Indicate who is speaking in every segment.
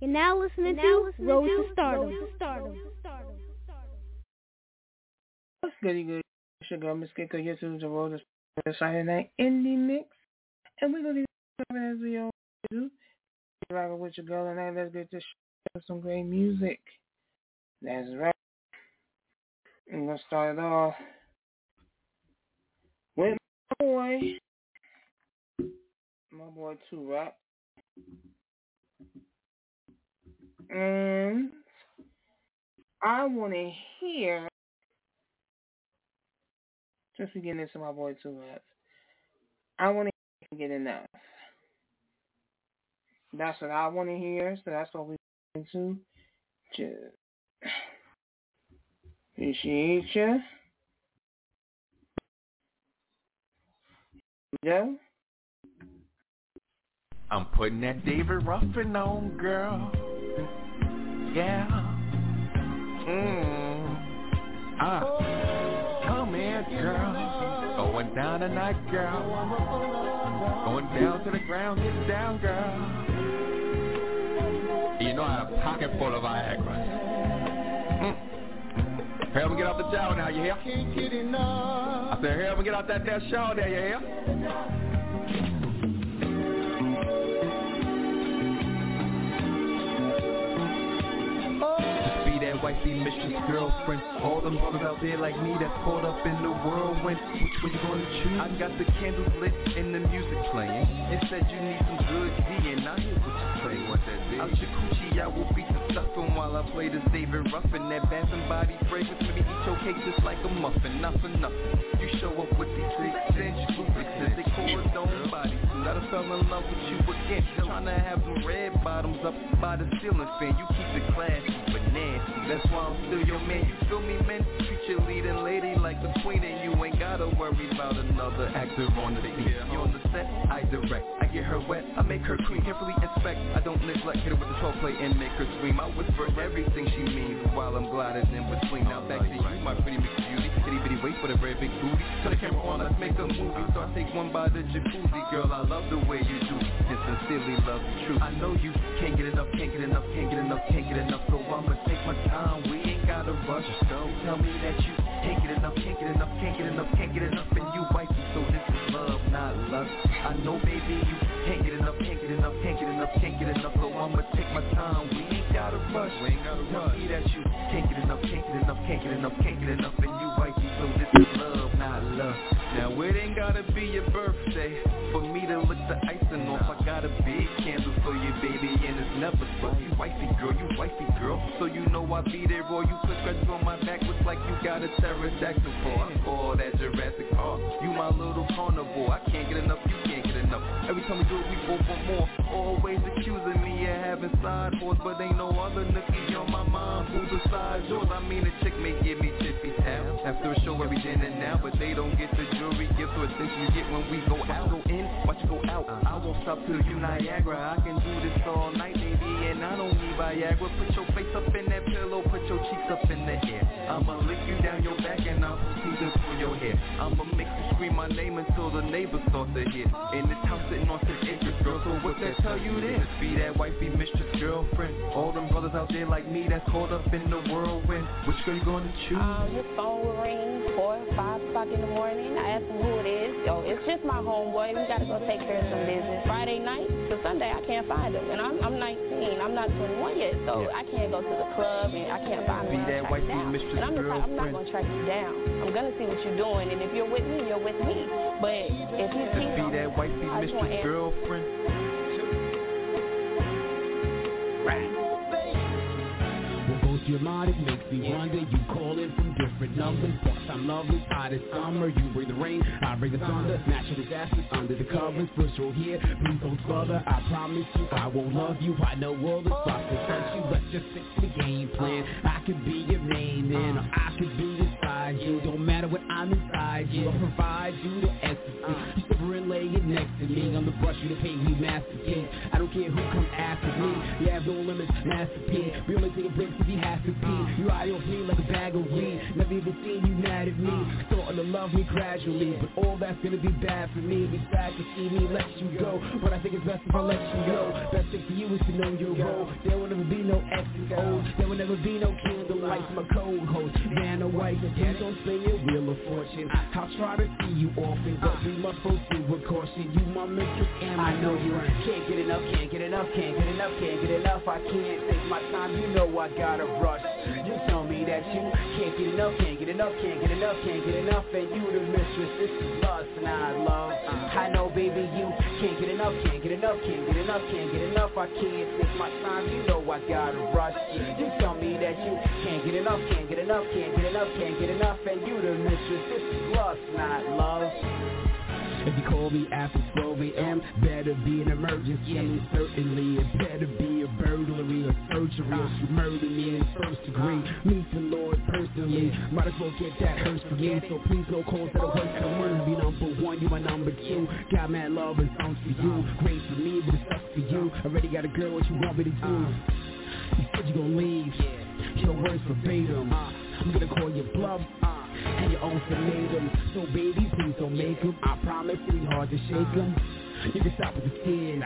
Speaker 1: You're now listening now to listening Road to Stardom.
Speaker 2: What's goody good? It's your girl, Miss Gigo. Yes, it was a Road to Stardom Saturday Night Indie Mix. And we're going to be as we always do. Rocking with your girl tonight. Let's get to some great music. That's right. I'm going to start it off with my boy. My boy, Two Rap. And I want to hear, just to get into my boy too Rap, I want to get enough. That's what I want to hear, so that's what we're into. Just appreciate you. Go.
Speaker 3: I'm putting that David Ruffin on, girl. Yeah. Mmm. Ah. Come here, girl. Going down tonight, girl. Going down to the ground, get down, girl. You know I have a pocket full of Viagra. Mm. Help me get off the shower now, you hear? I said, help me get off that there shower there, you hear? Wifey, mistress, girlfriend. All them brothers out there like me that's caught up in the whirlwind. Which one you gonna choose? I got the candles lit and the music playing. It said you need some good D and I hear what you say. What that be? Out your coochie, I will beat the stuffing while I play this David Ruffin. That bath and body fragrance, maybe eat your cake just like a muffin. Not for nothing. You show up with these six inch boobies, they call it dome body. I fell in love with you again. Trying to have some red bottoms up by the ceiling fan. You keep it classy, but nasty. That's why I'm still your man. You feel me, man? Treat your leading lady like the queen, and you ain't gotta worry about another actor on the scene. You on the set, I direct. I get her wet, I make her clean. Carefully inspect. I don't neglect. Hit her with the 12 play and make her scream. I whisper everything she means while I'm gliding in between. Now back to you, my pretty beauty. Itty bitty waist with a very big booty. Turn the camera on, let's make a movie. So I take one by the jacuzzi, girl. I love the way you do. And sincerely love the truth. I know you can't get enough, can't get enough, can't get enough, can't get enough. So I'ma take my time. We ain't gotta rush. Don't tell me that you can't get enough, can't get enough, can't get enough, can't get enough, and you wife me. So this is love, not lust. I know, baby, you can't get enough, can't get enough, can't get enough, can't get enough. So I'ma take can't get enough, can't get enough, and you me. So this is love, not love. Now it ain't gotta be your birthday for me to lick the icing off. I got a big candle for you, baby, and it's never slow. You wifey girl, you wifey girl. So you know I be there, boy. You put scratches on my back, looks like you got a pterodactyl. I call that Jurassic Park. You my little carnivore. I can't get enough, you Every time we do it, we both want more. Always accusing me of having side horse, but ain't no other nookie on my mind. Who's besides yours? I mean, a chick may give me tippy tap after a show every then and now, but they don't get the jewelry gifts or attention you get when we go out. Go in, watch you go out. I won't stop till you Niagara. I can do this all night, baby, and I don't need Viagra. Put your face up in that pillow, put your cheeks up in the air. I'ma lick you down your back your hair. I'ma make you scream my name until the neighbors start to hear. In this house sitting on six acres, girl. So what that tell you this? Be that wifey, mistress, girlfriend. All them brothers out there like me that's caught up in the whirlwind. Which girl you gonna choose?
Speaker 4: Um, your phone will ring four, five o'clock in the morning. I ask them who it is. Yo, it's just my homeboy. We gotta go take care of some business. Friday night to Sunday, I can't find him, and I'm I'm 19. I'm not 21 yet, so
Speaker 3: Yeah.
Speaker 4: I can't go to the club and I can't find him
Speaker 3: Be
Speaker 4: that
Speaker 3: wifey, mistress,
Speaker 4: and I'm the I'm not gonna track you down. I'm gonna see what you're doing, and if you're with me, you're with me. But if you cheat
Speaker 3: Be that wifey,
Speaker 4: I just want
Speaker 3: mistress, girlfriend.
Speaker 5: To your mind, it makes me wonder. You call calling from different numbers. I'm lovers, hot as summer. You bring the rain, I bring the thunder. Natural disasters under the covers. Row here, please don't smother. I promise you, I won't love you. I know all the spots to touch you. Let's just to the game plan. I could be your main man, or I could be beside you. Don't matter what I'm inside you. I'll provide you the ecstasy. You lay it next to me. I'm the brush you to paint me masterpiece. I don't care who comes after me. You have no limits, masterpiece We only take a break if you have You eye off me like a bag of weed. Never even seen you mad at me. Starting to love me gradually But all that's gonna be bad for me. Be sad to see me let you go But I think it's best if I let you go. Best thing for you is to know your role There will never be no X and O's There will never be no candlelight My cold host, man or wife Please don't spin your wheel of fortune. I'll try to see you often But we must proceed with caution. You my mistress and I know you can't get enough, can't get enough, can't get enough, can't get enough. I can't take my time, you know I gotta rush You tell me that you can't get enough, can't get enough, can't get enough, can't get enough And you the mistress, this is lust, not love I know baby you can't get enough, can't get enough, can't get enough, can't get enough I can't take my time, you know I gotta rush You tell me that you can't get enough, can't get enough, can't get enough, can't get enough And you the mistress, this is lust, not love if you call me after 12 a.m., better be an emergency. I mean, certainly it better be a burglary or surgery or you uh-huh. murder me in first degree. Uh-huh. Meet the Lord personally. Might as well get that hurts for me. So please no calls that are worse than words. Be number one, you my number two. Got mad love and songs for you. Uh-huh. Great for me, but it sucks for you. Already got a girl, what you want me to do? You said you gon' leave. Your words verbatim. I'm gonna call you bluff and your ultimatum So baby, please don't make them I promise hard to shake them You can stop with the tears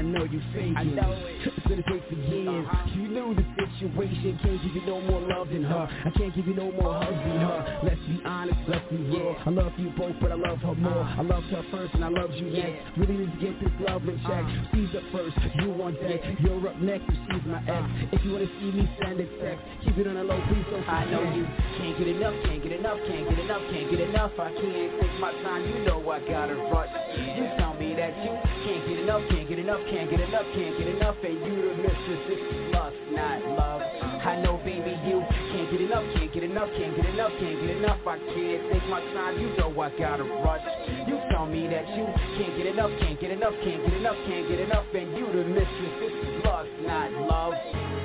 Speaker 5: I know you faking. I know it. It's gonna take some years. Uh-huh. You knew the situation. Can't give you no more love than her. I can't give you no more hugs than her. Let's be honest, let's be real. I love you both, but I love her more. I loved her first and I loved you next. Really need to get this love in check. Uh-huh. She's up first, you on deck. You're up next, if she's my ex. Uh-huh. If you wanna see me, send a text. Keep it on a low, please don't. I know you can't get enough, can't get enough, can't get enough, can't get enough. I can't take my time. You know I gotta rush. You tell that you can't get enough, can't get enough, can't get enough, can't get enough, and you the mistress. This is lust, not love. I know, baby, you can't get enough, can't get enough, can't get enough, can't get enough. I can't take my time. You know I gotta rush. You tell me that you can't get enough, can't get enough, can't get enough, can't get enough, and you the mistress. This is lust, not love.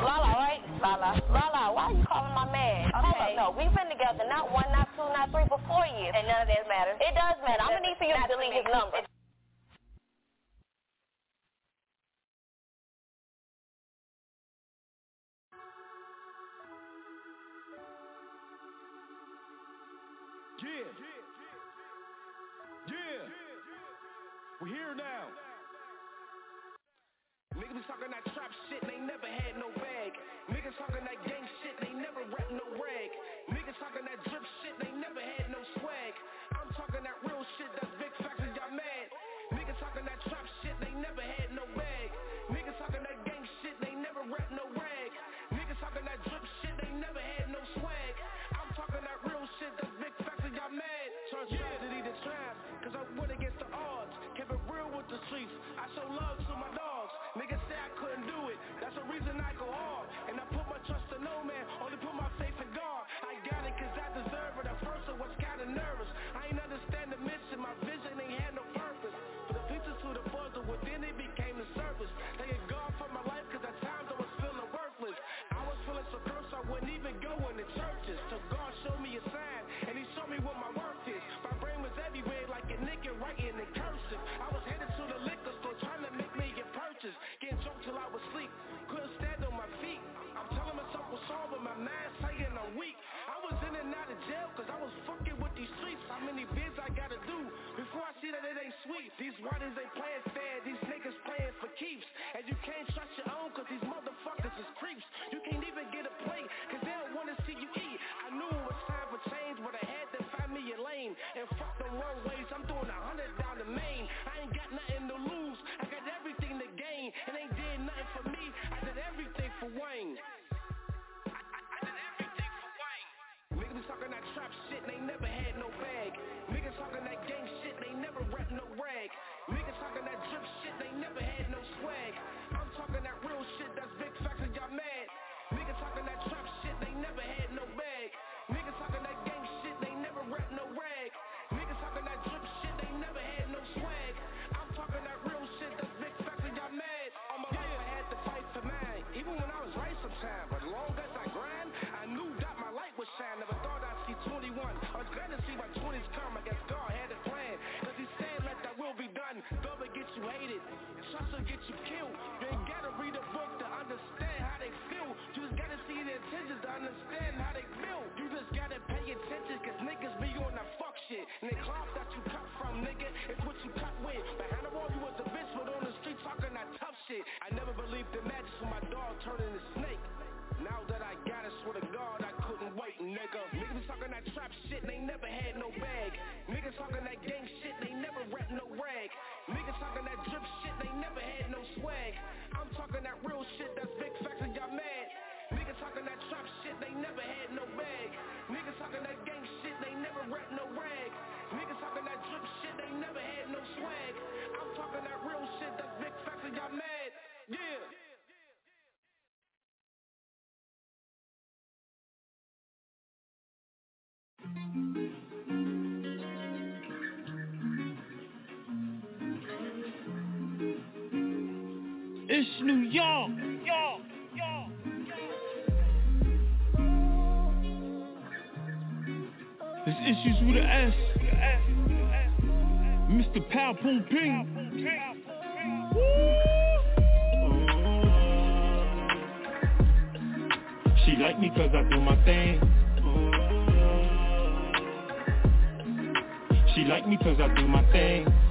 Speaker 4: Yeah. Lala, right? Lala. Lala, why are you calling my man? Okay. no, we've been together not one, not two, not three, but four years. And none of that matters. It does matter. I'm gonna need for you to delete his number.
Speaker 6: Yeah. Yeah. We're here now. Niggas talking that trap shit, they never had no bag. Niggas talking that gang shit, they never rap no rag. Niggas talking that drip shit, they never had no swag. I'm talking that real shit, that's big the These writers they playing fair, these niggas playing for keeps. And you can't trust your own cause these motherfuckers is creeps. You can't even get a plate cause they don't wanna see you eat. I knew it was time for change but I had to find me a lane. And fuck the wrong ways, I Never thought I'd see 21. I was glad to see my 20s come. I guess God had a plan. Cause he said, let that will be done. Love get you hated. Trust will get you killed. You ain't gotta read a book to understand how they feel. You just gotta see their intentions to understand how they feel. You just gotta pay attention cause niggas be on that fuck shit. And they clock that you never had no bag. Niggas talking that gang shit, they never rap no rag.
Speaker 7: It's New York. York. It's issues with an S. Mr. Pow Poom Ping.
Speaker 8: She like me cause I do my thing. She like me cause I do my thing.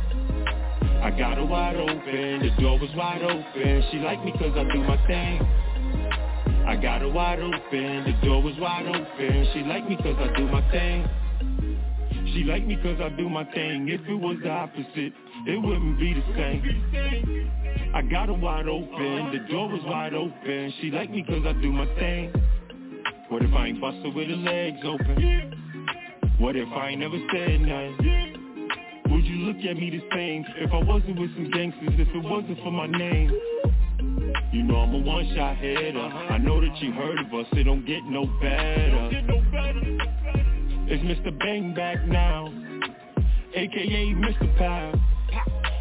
Speaker 8: I got her wide open, the door was wide open. She like me cause I do my thing. I got her wide open, the door was wide open. She like me cause I do my thing. She like me cause I do my thing. If it was the opposite, it wouldn't be the same. I got her wide open, the door was wide open. She like me cause I do my thing. What if I ain't busted with her legs open? What if I ain't never said nothing? Look at me the same if I wasn't with some gangsters, if it wasn't for my name? You know I'm a one-shot hitter. I know that you heard of us, it don't get no better. It's Mr. Bang back now, aka Mr. Pow.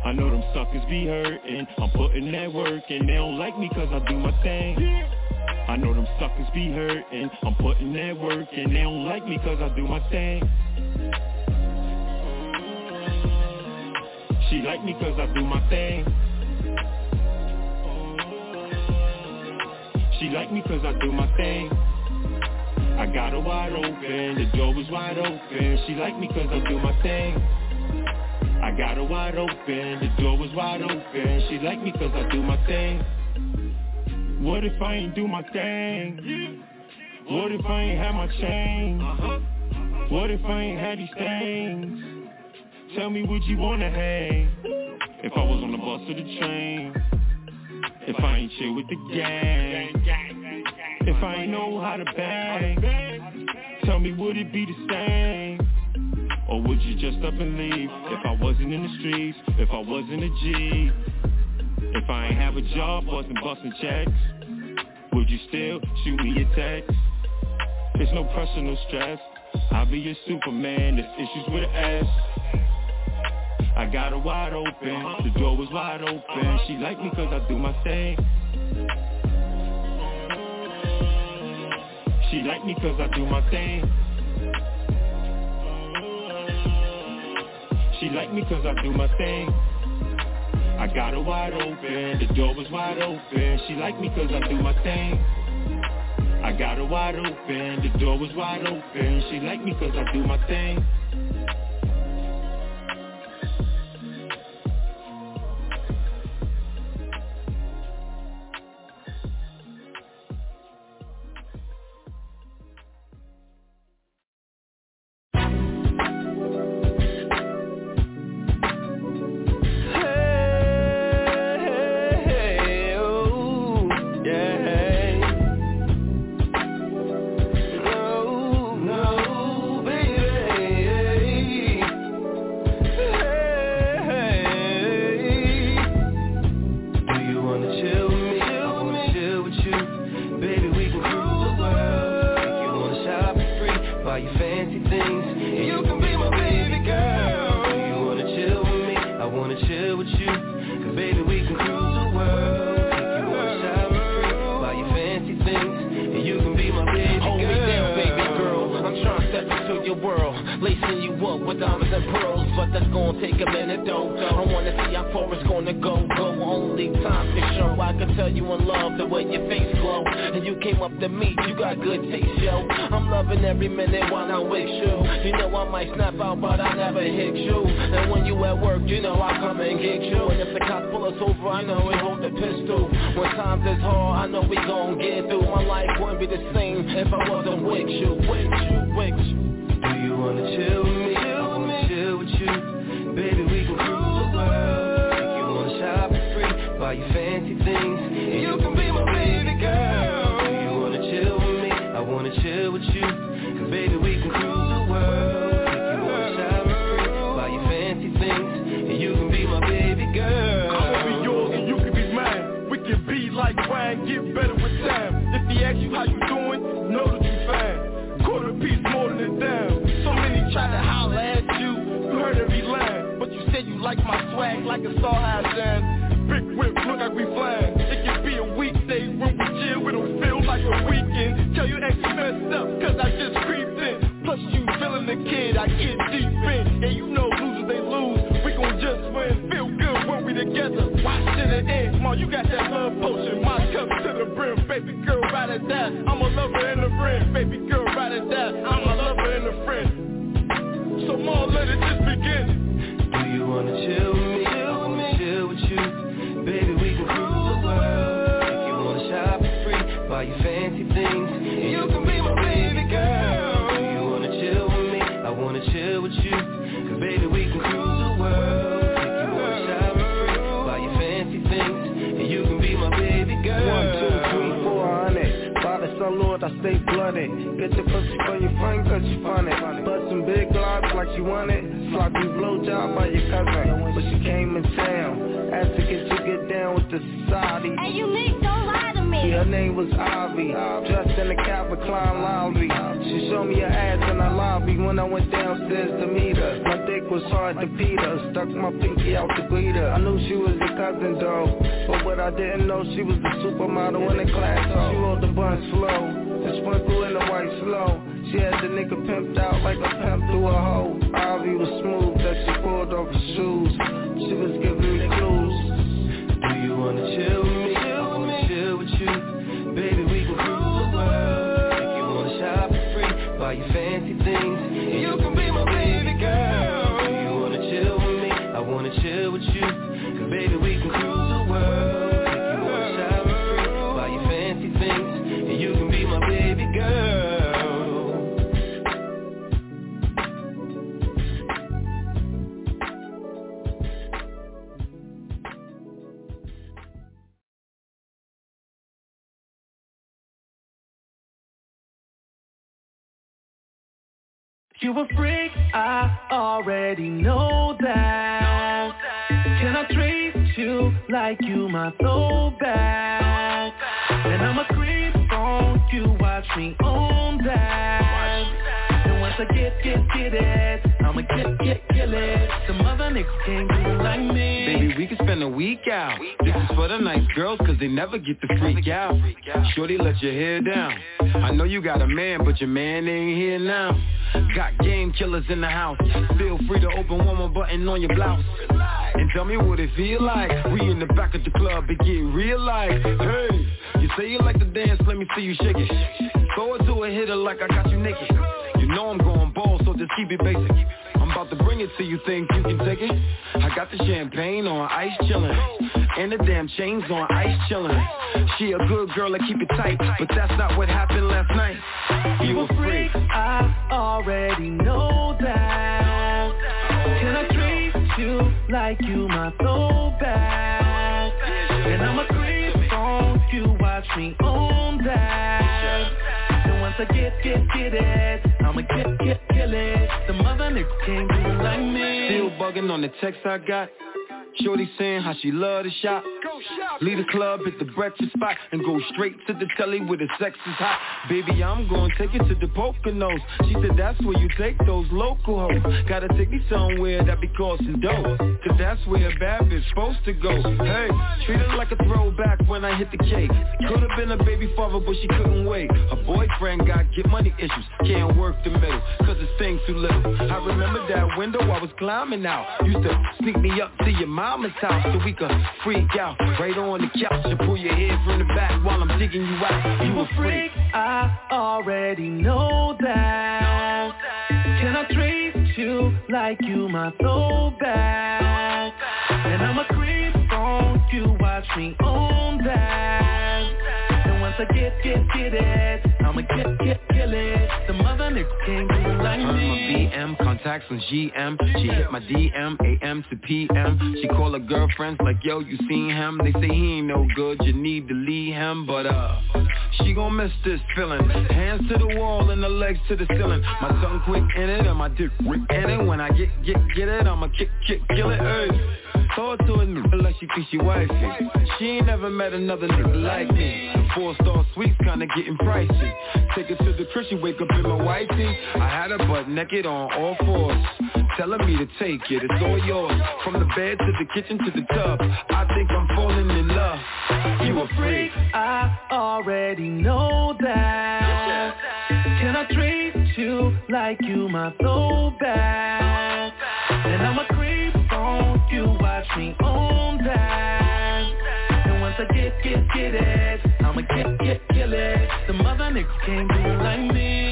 Speaker 8: I know them suckers be hurting, I'm putting that work in. They don't like me cause I do my thing. I know them suckers be hurting, I'm putting that work in. They don't like me cause I do my thing. She like me cause I do my thing. She like me cause I do my thing. I got her wide open, the door was wide open. She like me cause I do my thing. I got her wide open, the door was wide open. She like me cause I do my thing. What if I ain't do my thing? What if I ain't have my chain? Uh-huh. What if I ain't had these things? Tell me would you wanna hang? If I was on the bus or the train If I ain't chill with the gang If I ain't know how to bang Tell me would it be the same? Or would you just up and leave? If I wasn't in the streets If I wasn't a G If I ain't have a job, wasn't busting checks Would you still shoot me a text? It's no pressure, no stress I'll be your Superman, there's issues with an S I got her wide open, the door was wide open. She like me cause I do my thing. She like me cause I do my thing. She like me cause I do my thing. I got her wide open, the door was wide open. She like me cause I do my thing. I got her wide open, the door was wide open. She like me cause I do my thing
Speaker 9: though. I wanna see how far it's gonna go, go. Only time to show. I can tell you in love the way your face glow, and you came up to meet. You got good taste, yo. I'm loving every minute while I'm with you. You know I might snap out, but I never hit you. And when you at work, you know I come and get you. And if the cops pull us over, I know we hold the pistol. When times is hard, I know we gon' get through. My life wouldn't be the same if I wasn't with you, with you, with you.
Speaker 10: Do you wanna chill buy you fancy things. And you can be my baby girl. Do you wanna chill with me? I wanna chill with you. Cause baby, we can cruise the world. If you wanna shop for free, buy you fancy things. You can be my baby girl.
Speaker 7: I will be yours and you can be mine. We can be like wine, get better with time. If he asks you how you doing, know that you fine. Quarter piece more than a dime. So many try to holler at you. You heard every line, but you said you like my swag like a star high got
Speaker 11: stay blooded. Get your pussy from your friend cause you funny. Bust some big glocks like you want it. Sloppy blowjob by your cousin. But she came in town. Asked to get you get down with the society.
Speaker 12: Hey, you Nick, don't lie to me.
Speaker 11: Yeah, her name was Ivy. Dressed in a Calvin Klein laundry. She showed me her ass in the lobby when I went downstairs to meet her. My dick was hard to beat her. Stuck my pinky out to greet her. I knew she was your cousin though. But what I didn't know, she was the supermodel in the class. She rolled the bun slow. And sprinkle in the white slow. She had the nigga pimped out like a pimp through a hole. Ivy was smooth that she pulled off her shoes. She was giving
Speaker 10: You
Speaker 13: a freak, I already know that. Can I treat you like you my throwback? And I'ma creep on you, watch me own that. I get, get, get it, I'ma get, get, kill it. Some other niggas can't it like me.
Speaker 14: Baby, we can spend a week out. This is for the nice girls, cause they never get to freak out. Shorty, let your hair down. I know you got a man, but your man ain't here now. Got game killers in the house. Feel free to open one more button on your blouse. And tell me what it feel like. We in the back of the club, it get real like. Hey, you say you like to dance, let me see you shake it. Throw it to a hitter like I got you naked. Know I'm going ball, so just keep it basic. I'm about to bring it to you, think you can take it? I got the champagne on ice chillin', and the damn chains on ice chillin'. She a good girl, I keep it tight, but that's not what happened last night. You a freak.
Speaker 13: I already know that. Can I treat you like you my throwback? And I'ma creep on you, watch me own that. Once I get, get, get it, I'ma get, get, kill it. Some other niggas can't do it like me.
Speaker 14: Still bugging on the text I got. Shorty saying how she love the shop. Leave the club at the breakfast spot and go straight to the telly where the sex is hot. Baby, I'm gonna take it to the Poconos. She said that's where you take those local hoes. Gotta take me somewhere that be costing dough. Cause that's where a bad bitch supposed to go. Hey, treat her like a throwback when I hit the cake. Could've been a baby father, but she couldn't wait. Her boyfriend got get money issues, can't work the middle, cause it's thing too little. I remember that window I was climbing out. Used to sneak me up to your mama's house so we could freak out. Right on the couch and pull your head from the back while I'm digging you out. You,
Speaker 13: you a freak, I already know that. Can I treat you like you my throwback? And I'm a creep on you, watch me own that. And once I get, get, get it, I'ma get, get, kill it. The mother niggas can't do it like me.
Speaker 14: I'm a BM, contacts on GM. She hit my DM, AM to PM. She call her girlfriends like, yo, you seen him? They say he ain't no good, you need to leave him. But uh, she gon' miss this feeling. Hands to the wall and the legs to the ceiling. My tongue quick in it and my dick quick in it. When I get, get, get it, I'ma kick, kick, kill it. Hey. Thought to admit like she thinks she wifey. She ain't never met another nigga like me. Four star suites kinda getting pricey. Take it to the she wake up in my wifey. I had her butt naked on all fours. Telling me to take it, it's all yours. From the bed to the kitchen to the tub. I think I'm falling in love. You a freak.
Speaker 13: I already know that. Can I treat you like you my throwback? And I'm a creep on you, watch me own that. I get, get, get it, I'ma get, get, kill it. The mother niggas can't do it like me.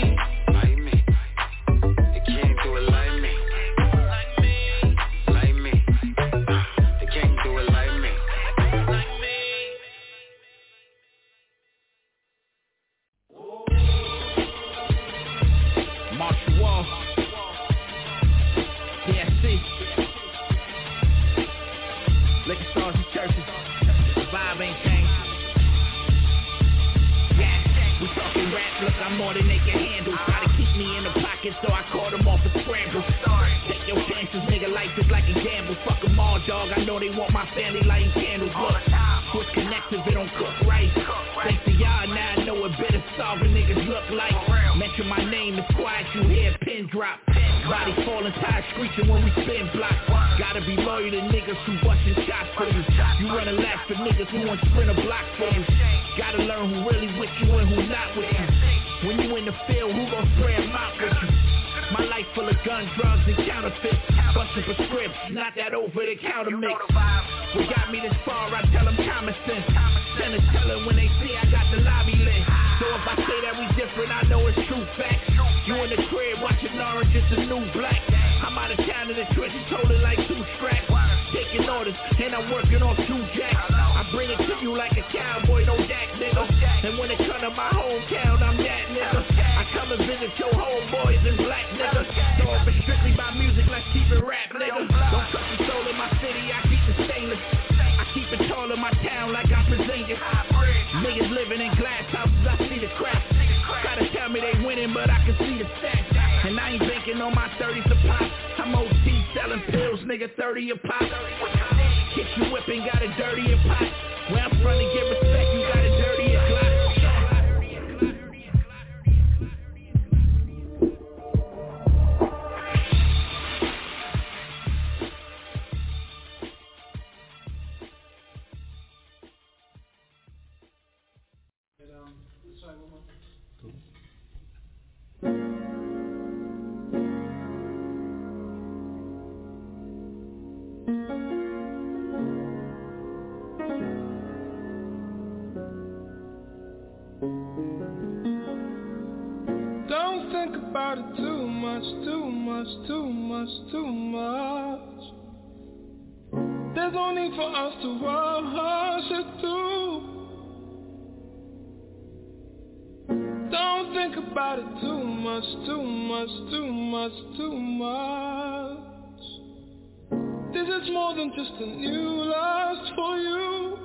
Speaker 15: Look, I'm more than they can handle. Try to keep me in the pocket, so I caught them off a scramble. Take your chances, nigga. Life is like a gamble. Fuck them all, dog. I know they want my family lighting candles. Look, switch connectors, they don't cook right. Thanks to y'all, now I know what better solving niggas look like. Mention my name, it's quiet, you hear pin drop. Body falling, tires screeching when we spin block. Gotta be loyal to niggas who bustin' shots for you. You running laps for niggas who want sprint a block for you. Gotta learn who really with you and who not with you. When you in the field, who gon' spray 'em out with you? My life full of gun, drugs, and counterfeits. Bustin' for scripts, not that over-the-counter mix. What got me this far, I tell them common sense. Send a teller when they see I got the lobby If I say that we different, I know it's true facts. You in the crib watching orange, it's a new black. I'm out of town in the trenches, holding like two straps. Taking orders, and I'm working on two jacks. I bring it to you like a cowboy, no jack, nigga. And when it come to my hometown, I'm that nigga. I come and visit your homeboys in black, nigga. So if it's strictly by music, let's keep it rap, nigga. Banking on my 30s a pop. I'm OT selling pills, nigga, 30 a pop. Hit you whipping, got it dirty and pot. Where I'm from to get respect,
Speaker 16: Don't think about it too much, too much, too much, too much. There's no need for us to rush it through. Don't think about it too much, too much, too much, too much. This is more than just a new lust for you.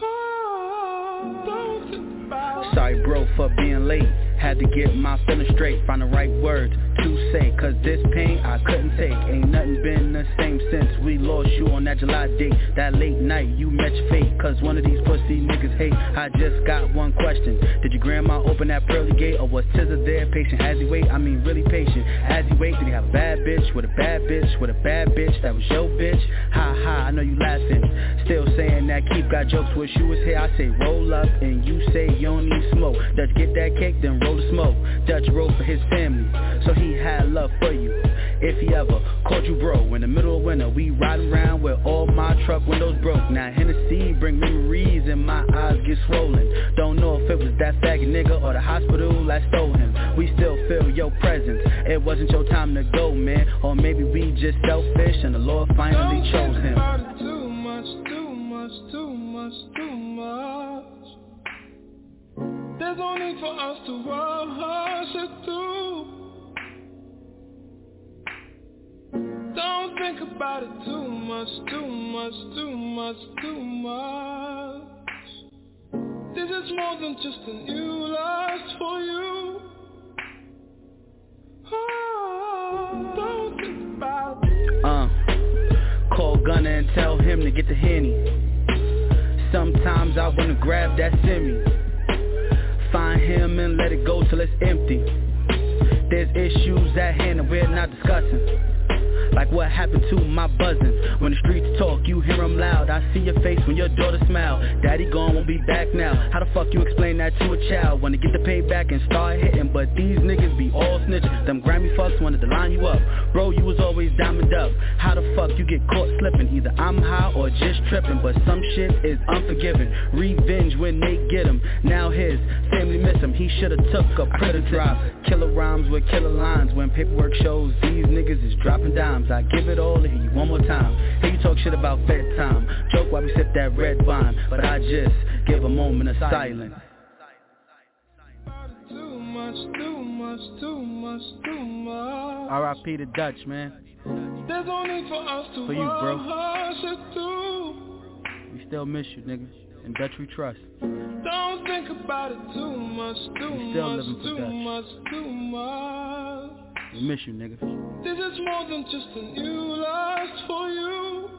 Speaker 16: Oh, don't think about.
Speaker 17: Sorry, bro, for being late. Had to get my feelings straight, find the right words. Two say Cause this pain I couldn't take. Ain't nothing been the same since we lost you on that July date. That late night you met your fate Cause one of these pussy niggas hate. I just got one question. Did your grandma open that pearly gate Or was Tizza there patient? As he wait? I mean really patient. As he wait did he have a bad bitch With a bad bitch With a bad bitch That was your bitch? Ha ha I know you laughing. Still saying that keep got jokes Wish you was here. I say roll up And you say you don't need smoke. Dutch get that cake then roll the smoke. Dutch roll for his family So he had love for you. If he ever called you bro In the middle of winter we riding around with all my truck windows broke. Now Hennessy bring memories and my eyes get swollen. Don't know if it was that faggot nigga or the hospital that stole him. We still feel your presence. It wasn't your time to go man. Or maybe we just selfish and the Lord finally chose him.
Speaker 16: Too much, too much, too much, too much. There's no need for us to rush it through think about it too much, too much, too much, too much. This is more than just a new lust for you. Oh, don't think about it.
Speaker 17: Uh, call Gunner and tell him to get the Henny. Sometimes I wanna grab that semi. Find him and let it go till it's empty. There's issues at hand and we're not discussing. Like what happened to my buzzing? When the streets talk, you hear them loud. I see your face when your daughter smile. Daddy gone, won't be back now. How the fuck you explain that to a child? Wanna get the payback and start hitting But these niggas be all snitching Them Grammy fucks wanted to line you up. Bro, you was always diamond up. How the fuck you get caught slipping? Either I'm high or just tripping But some shit is unforgiving. Revenge when they get him Now his family miss him. He should've took a prison drop Killer rhymes with killer lines. When paperwork shows these niggas is dropping dimes times I give it all to you one more time. Hear you talk shit about fed time Joke while we sip that red wine. But I just give a moment of silence.
Speaker 16: Too much, too much, too much, too much
Speaker 17: R.I.P. to Dutch, man.
Speaker 16: There's no need for us to
Speaker 17: For you, bro.
Speaker 16: rush it through.
Speaker 17: We still miss you, nigga. And Dutch we trust.
Speaker 16: Don't think about it too much, too
Speaker 17: we still
Speaker 16: much,
Speaker 17: living for
Speaker 16: too
Speaker 17: Dutch.
Speaker 16: much, too much
Speaker 17: We miss you, nigga
Speaker 16: This is more than just a new lust for you.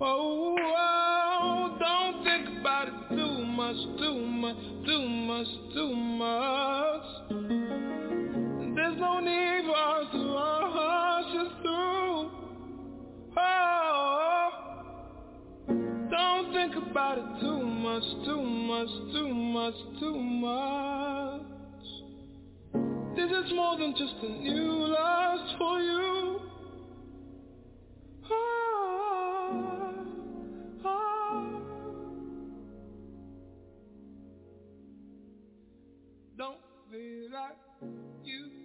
Speaker 16: Oh, oh, don't think about it too much, too much, too much, too much. There's no need for us to rush it through. Oh, don't think about it too much, too much, too much, too much. This is more than just a new lust for you. Ah, ah. Don't feel like you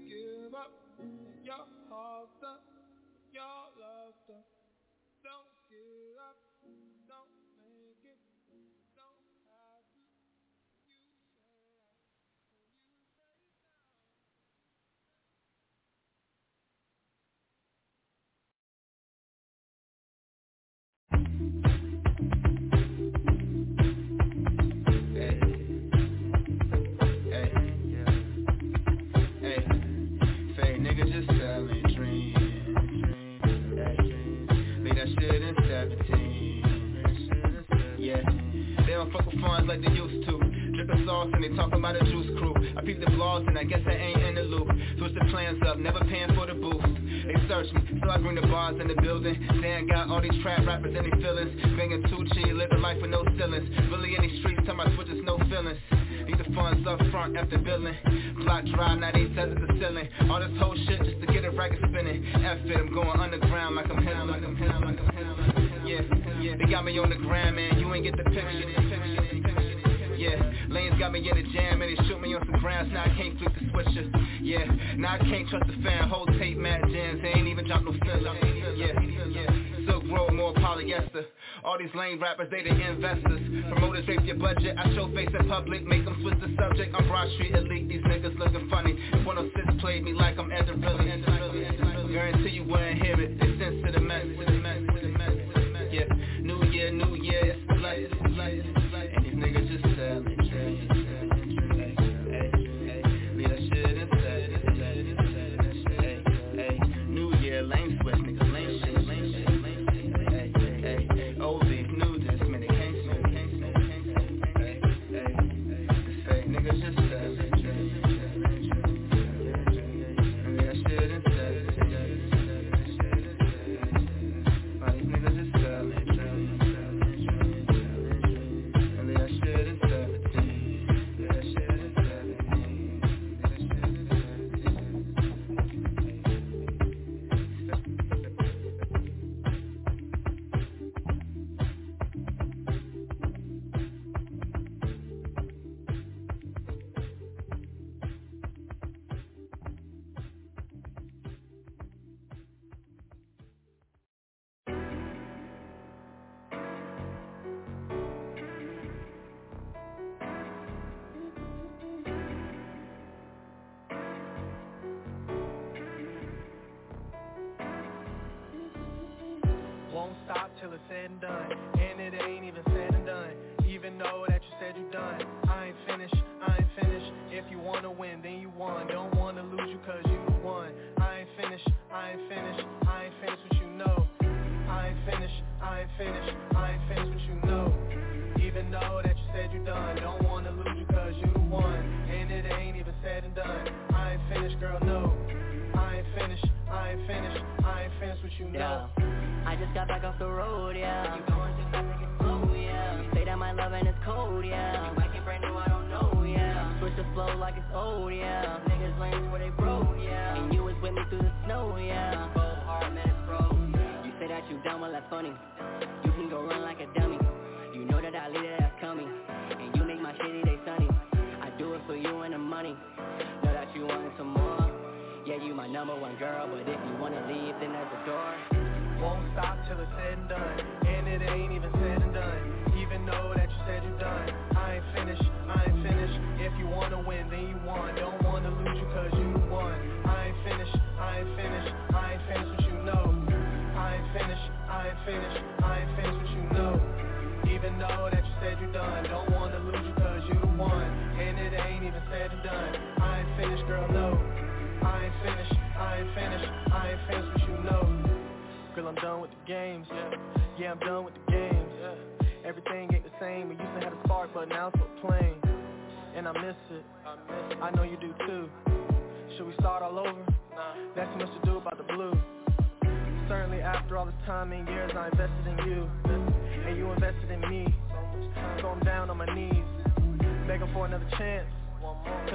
Speaker 14: talking about a juice crew. I peep the blogs and I guess I ain't in the loop. Switch the plans up, never paying for the booth. They search me, so I bring the bars in the building. Dan got all these trap rappers and their feelings. Banging G, living life with no ceilings. Really in these streets, tell my switches no feelings. Need the funds up front after billing. Block dry, now they tell the ceiling. All this whole shit just to get a record spinning. F it, I'm going underground like I'm him, like I'm him, like I'm him. Yeah, yeah, they got me on the gram, man. You ain't get the picture. Yeah, lanes got me in a jam and they shoot me on some grounds. Now I can't flip the switcher. Yeah, now I can't trust the fan. Whole tape, mad jams. They ain't even drop no filler. Yeah, yeah. Silk Road, more polyester. All these lame rappers, they the investors. Promoters rape your budget. I show face in public, make them switch the subject. I'm Broad Street elite. These niggas looking funny. If 106 played me like I'm Ed Really. Guarantee you wouldn't hear it. They sense to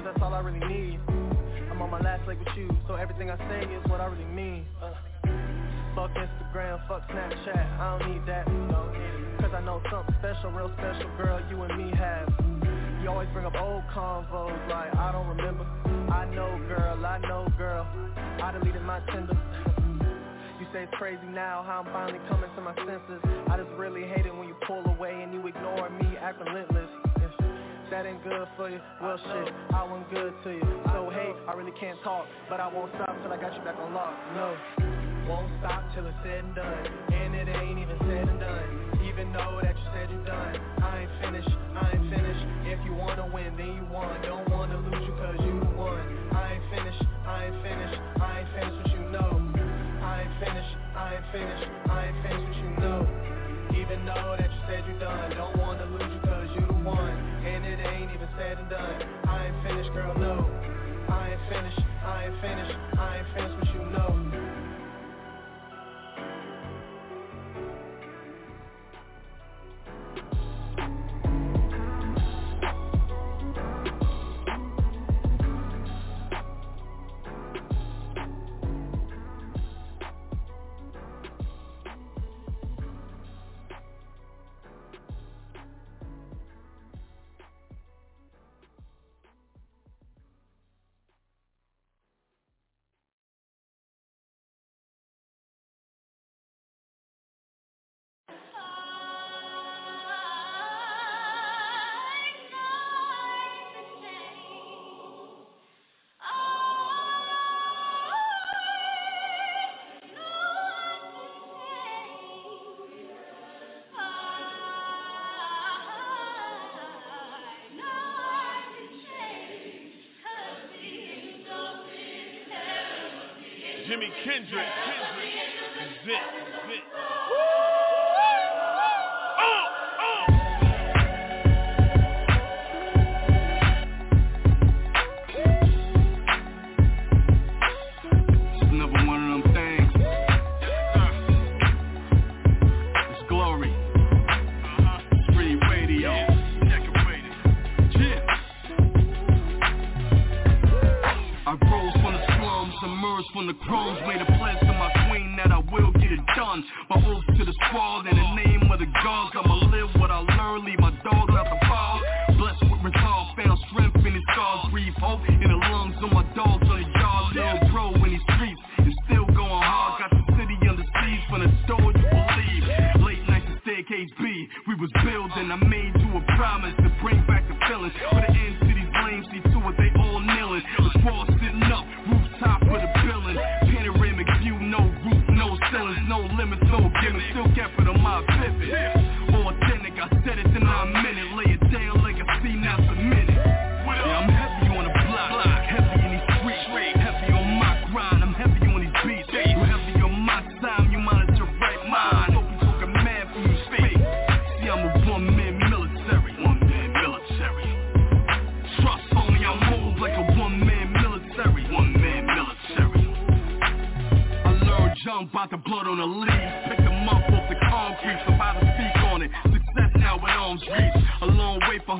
Speaker 18: Cause
Speaker 19: that's
Speaker 18: all I really need. I'm on my last leg with you So everything I say is what I really mean. Uh, Fuck Instagram, fuck Snapchat I don't need that. No. Cause I know something special, real special Girl, you and me have. You always bring up old convos Like, I don't remember. I know, girl, I know, girl. I deleted my Tinder. You say it's crazy now How I'm finally coming to my senses. I just really hate it when you pull away And you ignore me, act relentless that ain't good for you. Well shit, I wasn't good to you. So hey, I really can't talk, but I won't stop till I got you back on lock. No, won't stop till it's said and done, and it ain't even said and done. Even though that you said you're done, I ain't finished, I ain't finished. If you wanna win, then you won. Don't wanna lose you cause you won. I ain't finished, I ain't finished, I ain't finished, but you know. I ain't finished, I ain't finished.
Speaker 20: Kendrick, Kendrick,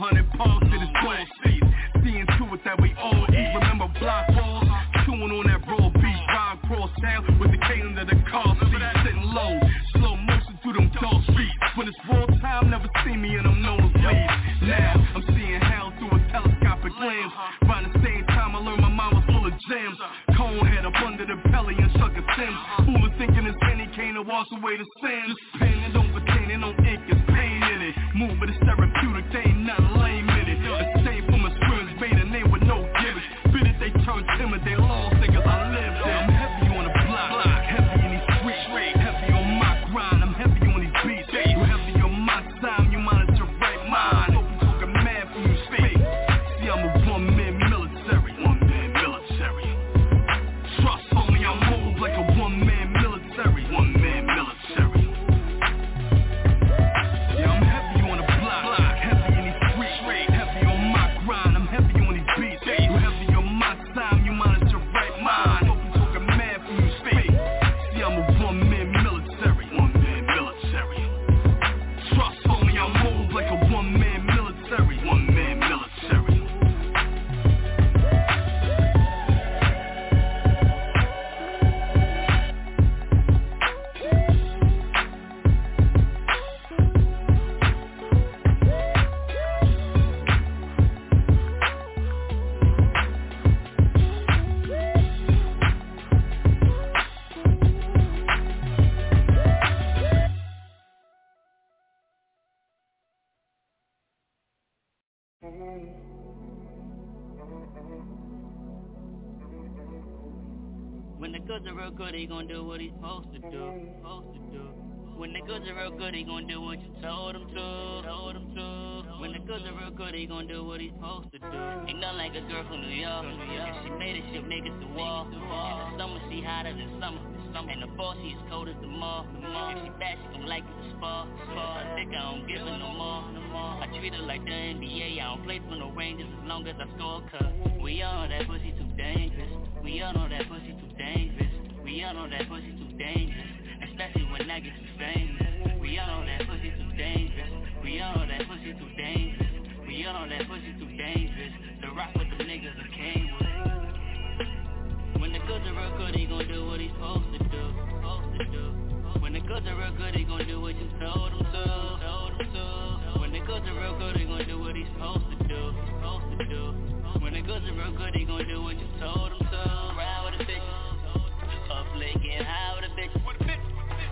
Speaker 20: hundred parks
Speaker 21: When the goods are real good, he gon' do what he's supposed to do. Supposed to do. When the goods are real good, he gon' do what you told him to. Told him to. When the goods are real good, he gon' do what he's supposed to do. Ain't nothing like a girl from New York. If she made it, make it to wall. In the summer, she hotter than summer. And the fall, she as cold as the mall. If she bad, she gon' like it to spa. Her dick, I don't give her no more. I treat her like the NBA. I don't play for no Rangers as long as I score. Cause we all that pussy too dangerous. We all know that pussy too dangerous. We all know that pussy too dangerous. Especially when I get too famous. We all know that pussy too dangerous. We all know that pussy too dangerous. We all know that pussy too dangerous. To rock with the niggas I came with. When the goods are real good, he gon' do what he's supposed to do. Supposed to do. When the goods are real good, he gon' do what you told him to. Told him to. When the goods are real good, he gon' do what he's supposed to do. Supposed to do. When the goods are real good, he gon' do what you told him to. Ride with the bitches. Up late, getting high with the bitches.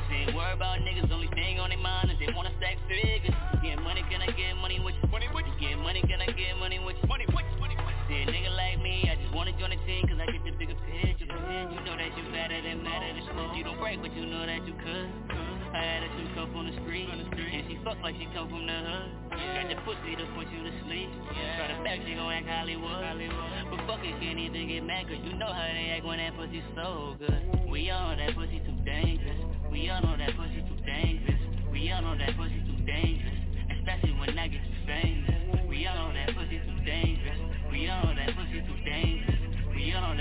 Speaker 21: She ain't worry about niggas, only thing on their mind is they wanna stack figures. Get money, can I get money with you? Money with you. Get money, can I get money with you? Money with you. Money with you. See a nigga like me, I just wanna join the team cause I get the bigger picture. You know that you better than better than. You don't break, but you know that you could. I had a two cup on the street, and she fuck like she come from the hood. Got the pussy to put you to sleep. Try to back, she gon' act Hollywood. But fuck it, can't even get mad, cause you know how they act when that pussy so good. We all know that pussy too dangerous. We all know that pussy too dangerous. We all know that pussy too dangerous. Especially when I get too famous. We all know that pussy too dangerous. We all know that pussy too dangerous. We all know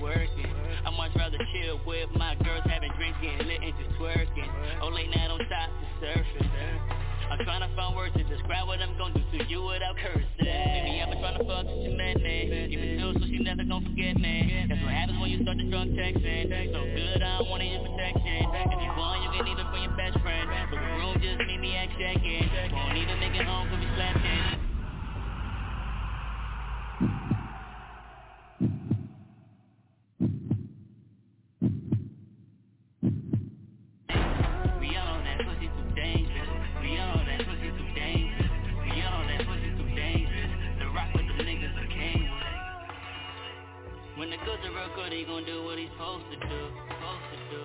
Speaker 21: working. I much rather chill with my girls having drinks, getting lit and just twerking. Oh, late night on top, just surfing. I'm trying to find words to describe what I'm gonna do to you without cursing. Maybe I've been trying to fuck since you met me. Give to her so she never gon' forget me. That's what happens when you start the drunk texting. So good, I don't want any protection. If you want, you can even bring your best friend. But the room just meet me at check-in. Won't even make it home cause we slept When the real good, he gon' do what he's supposed to do, supposed to do.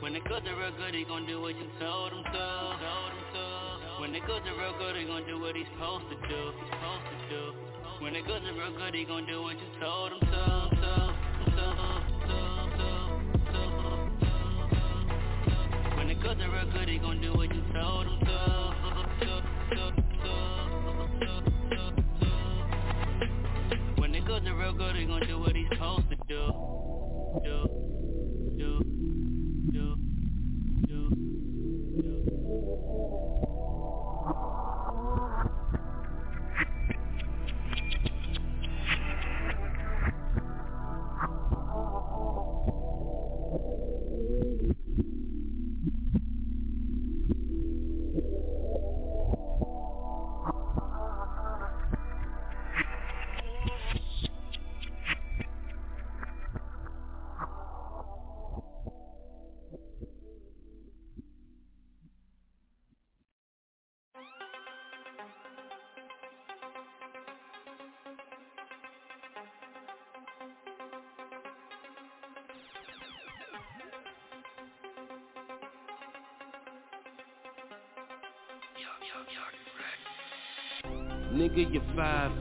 Speaker 21: When the goods are real good, he gon' do what you told him to, told him to. When the goods are real good, he gon' do what he's supposed to do, supposed to do. When the goods are real good, he gon' do what you told him to, to, to, to, to, to. When the goods are real good, he gon' do what you told him to, to, to, to, to, When the real good, he gon' do what he's supposed to do, do,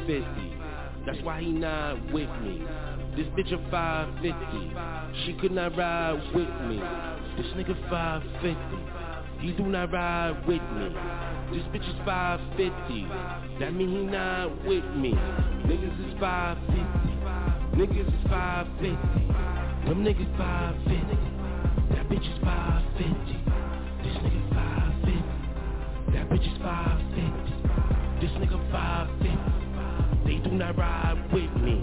Speaker 22: 50. That's why he not with me. This bitch a 550. She could not ride with me. This nigga 550. He do not ride with me. This bitch is 550. That mean he not with me. Niggas is 550. Niggas is 550. Them niggas 550. That bitch is 550. This nigga 550. That bitch is 550. This nigga 550. Do not ride with me.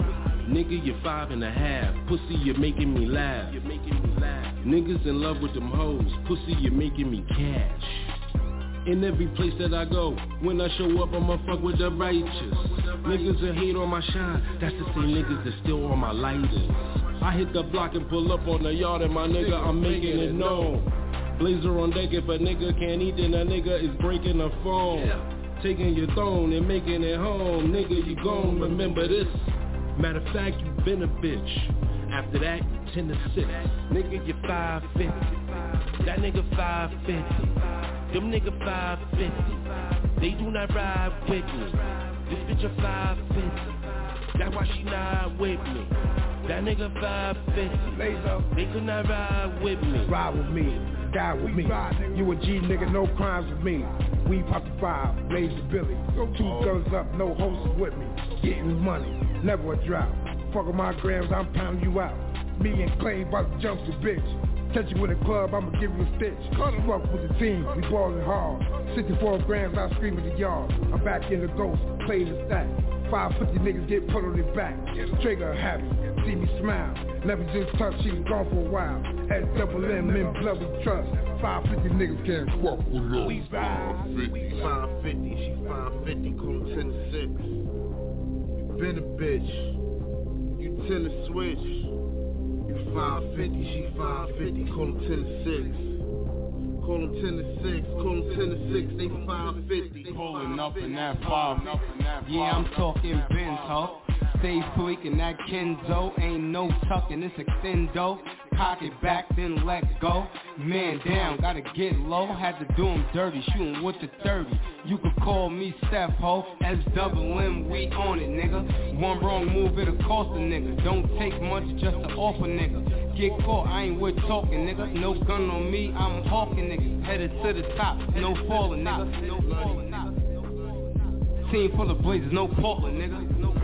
Speaker 22: Nigga, you're five and a half. Pussy, you're making me laugh. You're making me laugh. Niggas in love with them hoes. Pussy, you're making me cash. In every place that I go, when I show up, I'ma fuck with the righteous. Niggas that hate on my shine, that's the same niggas that still on my lighters. I hit the block and pull up on the yard, and my nigga, I'm making it known. Blazer on deck, if a nigga can't eat, then a nigga is breaking the phone. Taking your throne and making it home, nigga, you gon' remember this. Matter of fact, you been a bitch. After that, you 10 to 6. Nigga, you 550. That nigga 550. Them nigga 550. They do not ride with me. This bitch a 550. That's why she not with me. That nigga 550. They could not ride with me.
Speaker 23: Ride with me, die with me. You a G nigga, no crimes with me. We pop the five, blaze the billy. Two guns up, no hosts with me. Getting money, never a drought. Fuck with my grams, I'm pounding you out. Me and Clay about to jump the bitch. Catch you in the club, I'ma give you a stitch. Fuck with the team, we ballin' hard. 64 grams, I scream at the yard. I'm back in the ghost, play the stack. 550 niggas get put on their back. Trigger happy, see me smile. Never just touch, she was gone for a while. S double M, in blood we trust. 550 niggas can't fuck with us.
Speaker 24: We 550, 550, she 550, call 10 to 6. You been a bitch, you 10 to switch. You 550, she 550, call 10 to 6. Call them 10 to 6, call them 10 to 6, they 550.
Speaker 25: Pulling up in that five. Yeah, I'm talking Benz, ho. Stay freaking that Kenzo. Ain't no tucking, it's extendo. Cock it back, then let go. Man down, gotta get low. Had to do him dirty, shooting with the 30. You could call me Steph, ho. S double M, we on it, nigga. One wrong move, it'll cost a nigga. Don't take much just to offer, nigga. Get caught, I ain't worth talking, nigga. No gun on me, I'm hawking, niggas. Headed to the top, no falling, nigga. No falling, nigga. Team full of blazers, no Portland, nigga. No.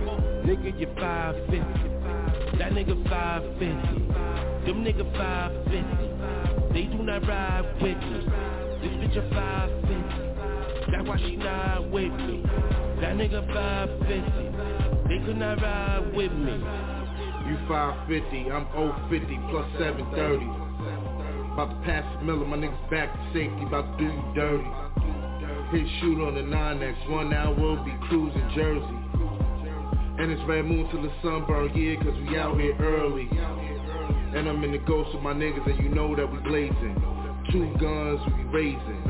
Speaker 22: Nigga, you 550. That nigga 550. Them nigga 550. They do not ride with me. This bitch a 550. That's why she not with me. That nigga 550. They could not ride with me.
Speaker 24: You 550, I'm 050 plus 730. About to pass the miller, my niggas back to safety, about to do you dirty. Hit shoot on the 9X, one hour we'll be cruising Jersey. And it's red moon till the sun burn, yeah, cause we out here early. And I'm in the ghost with my niggas and you know that we blazing. Two guns we raising.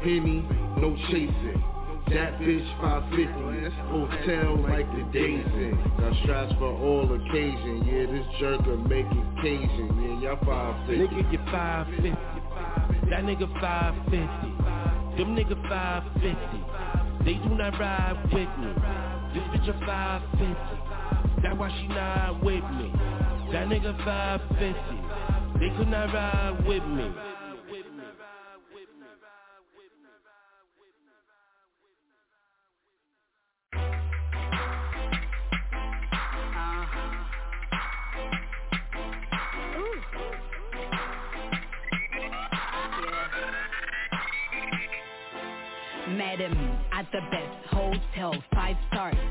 Speaker 24: Henny, no chasing. That bitch 550, hotel like the days in. Got straps for all occasion, yeah, this jerker make Cajun, yeah, y'all 550.
Speaker 22: Nigga, you 550. That nigga 550. Them nigga 550. They do not ride with me. This bitch a 550. That's why she not with me. That nigga 550. They could not ride with me.
Speaker 26: Mad at me at the best hotel, five stars.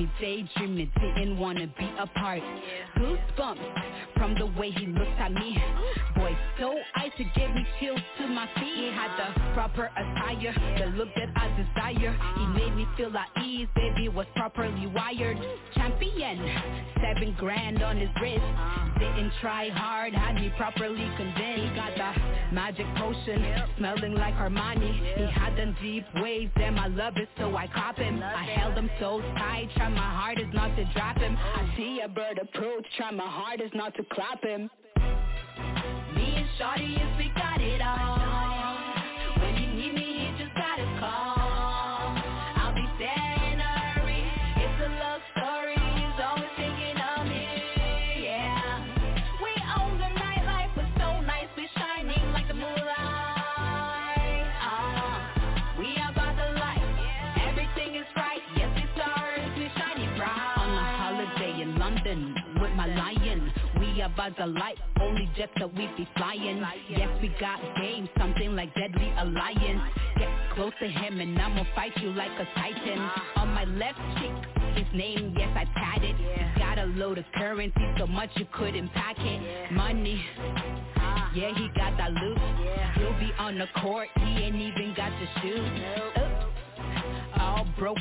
Speaker 26: Me daydreaming, didn't wanna be apart. Goosebumps from the way he looked at me. Boy, so icy, gave me chills to my feet. He had the proper attire, the look that I desire. He made me feel at ease, baby was properly wired. Champion, seven grand on his wrist. Didn't try hard, had me properly convinced. He got the magic potion, smelling like Armani. He had them deep waves, and I love it, so I cop him. I held him so tight, try my hardest not to drop him. I see a bird approach, try my hardest not to clap him. Me and Shawty, yes, The light. Only jets that we be flying. Yes, we got game. Something like Deadly Alliance. Get close to him and I'ma fight you like a titan. On my left cheek, his name, yes, I tatted. it got a load of currency, so much you couldn't pack it. Money. Yeah, he got that loot. He'll be on the court, he ain't even got to shoot. All broke,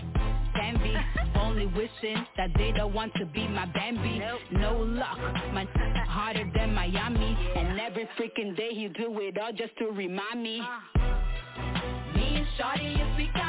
Speaker 26: envy. Only wishing that they don't want to be my Bambi. No luck, my harder than Miami. And every freaking day he do it all just to remind me. Uh. Me and Shawty, yes, we got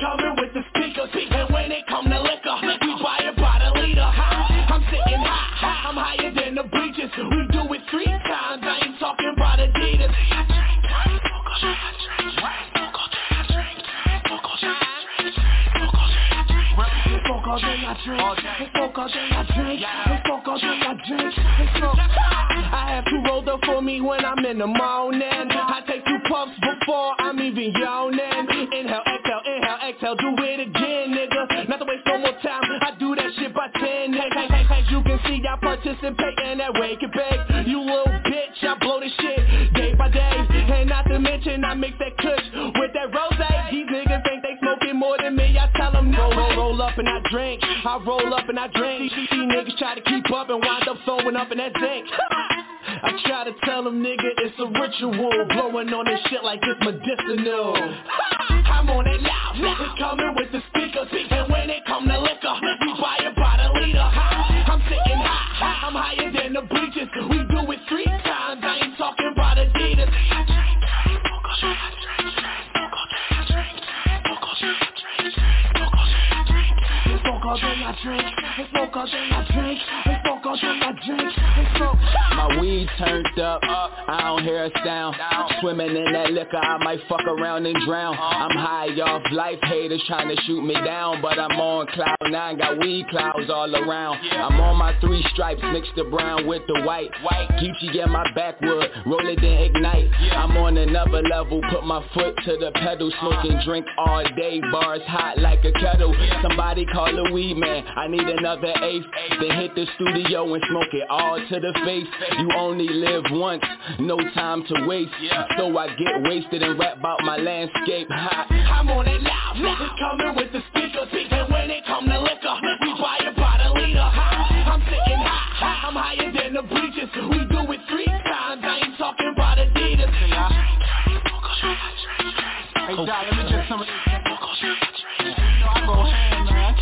Speaker 15: coming with the speakers. And when it come to liquor, we buy it by liter. I'm sitting high. I'm higher than the bleachers. We do it three times. I ain't talking about Adidas. All day I drink, all day I drink, all day I drink. I have two rolled up for me when I'm in the morning. I take two puffs before I'm even yawning. Inhale, inhale, do it again, nigga. Not to waste no more time, I do that shit by ten. Hey, hey, you can see I participate in that wake and bake. You little bitch, I blow this shit day by day. And not to mention I mix that kush with that rose. These niggas think they smoking more than me. I tell them up and I drink. I roll up and I drink. These niggas try to keep up and wind up throwing up in that zinc. I try to tell them, nigga, it's a ritual. Blowing on this shit like it's medicinal. I'm on it loud. Coming with the speakers. And when it come to liquor, we buy it
Speaker 27: turned up, uh, I don't hear a sound. Swimming in that liquor, I might fuck around and drown. I'm high off life, haters trying to shoot me down, but I'm on cloud nine, got weed clouds all around. I'm on my three stripes, mix the brown with the white. Geechee get my backwood, roll it then ignite. I'm on another level, put my foot to the pedal, smoking drink all day, bars hot like a kettle. Somebody call a weed man, I need another eighth. Then hit the studio and smoke it all to the face. You only live once, no time to waste. So I get wasted and rap about my landscape. Hot.
Speaker 14: I'm on it niggas coming with the speakers And when it come to liquor, we buy by the liter I'm sitting high, high, I'm higher than the bleachers We do it three times, I ain't talking about Adidas
Speaker 28: Hey, Doc, let me get some of know I go ham, man.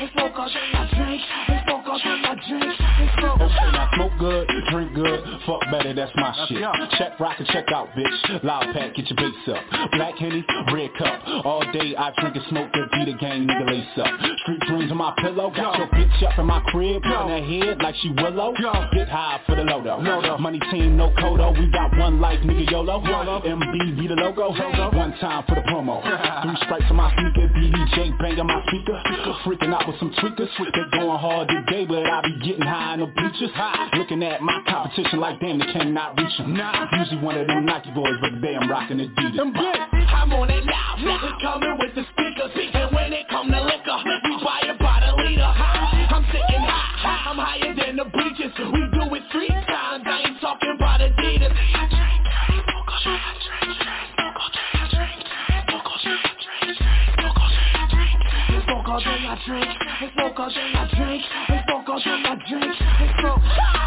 Speaker 14: It's smoke all day, I drink It's smoke all day, I drink It's smoke
Speaker 15: Okay, now smoke good, drink good, fuck better, that's my shit. Check rock and check out, bitch. Loud pack, get your bass up. Black Henny, red cup. All day I drink and smoke that be the gang, nigga lace up. Street dreams on my pillow, got your bitch up in my crib, on her head like she willow. Get high for the lodo. Money team, no codo. We got one life, nigga YOLO. MB be the logo. One time for the promo. Three stripes on my sneaker, BBJ banging my speaker. Freaking out with some tweakers. They going hard today, but I be getting high in the bleachers. Looking at my competition like damn, they cannot reach them. Usually one of them Nike boys, but today I'm rocking Adidas.
Speaker 14: I'm I'm on it loud, niggas coming with the speakers And when it come to liquor, we buy it by the liter I'm sitting high, high, I'm higher than the bleachers We do it three times, I ain't talking about Adidas Smoke all day, I drink, and smoke all day, I drink, and smoke all day, I drink, and smoke.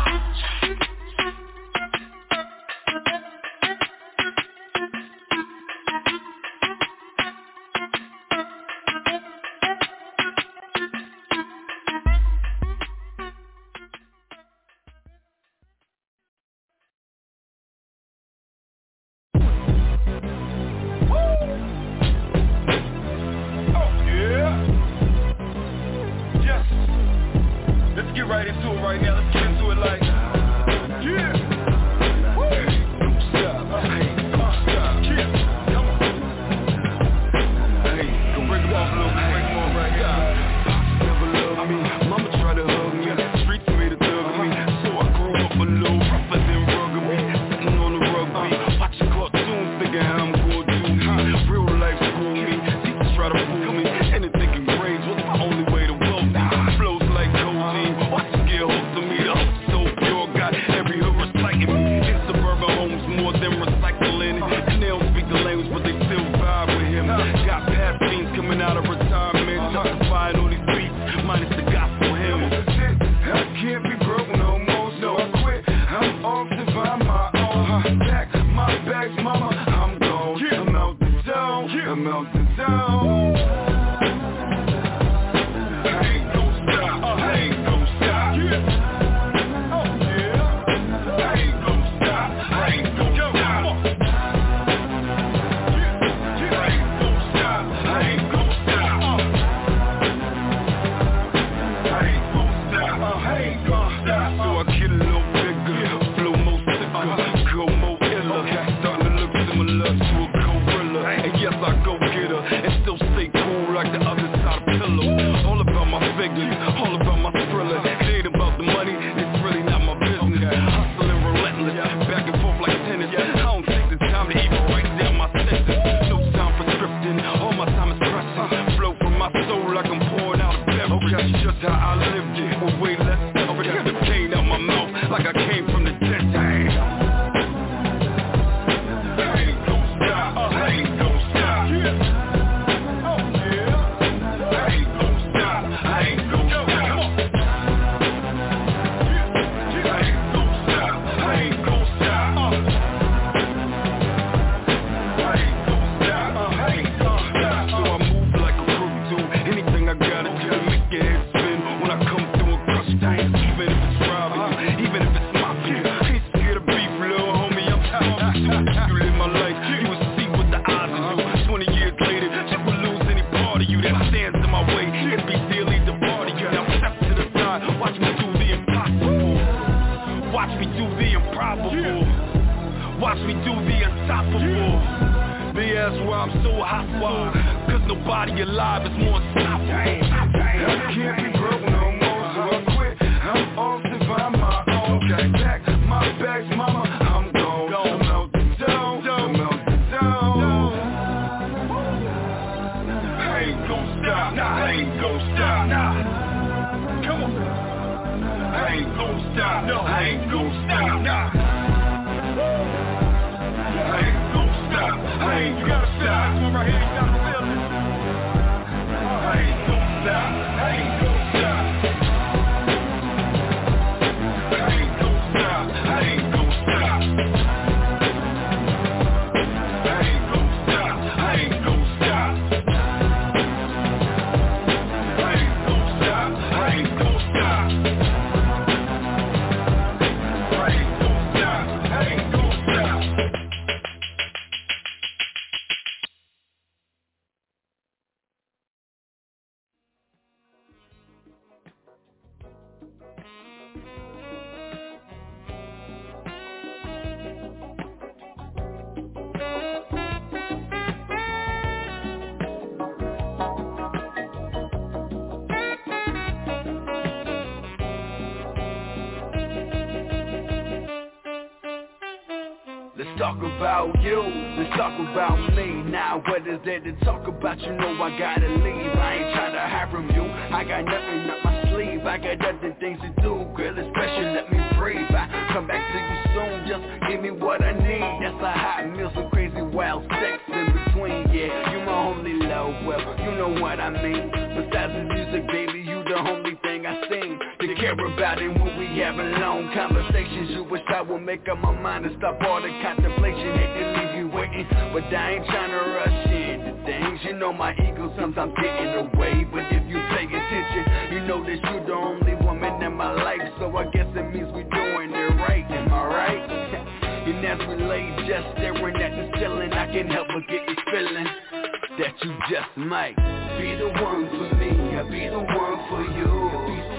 Speaker 14: What I mean. Besides the music, baby, you the only thing I sing to care about it when we having long conversations. You wish I would make up my mind and stop all the contemplation. Hate to leave you waiting, but I ain't trying to rush into things. You know my ego sometimes get in the way, but if you pay attention, you know that you're the only woman in my life. So I guess it means we doing it right. Am I right? and as we lay just staring at the ceiling, I can't help but get this feeling that you just might be the one for me. I'll be the one for you.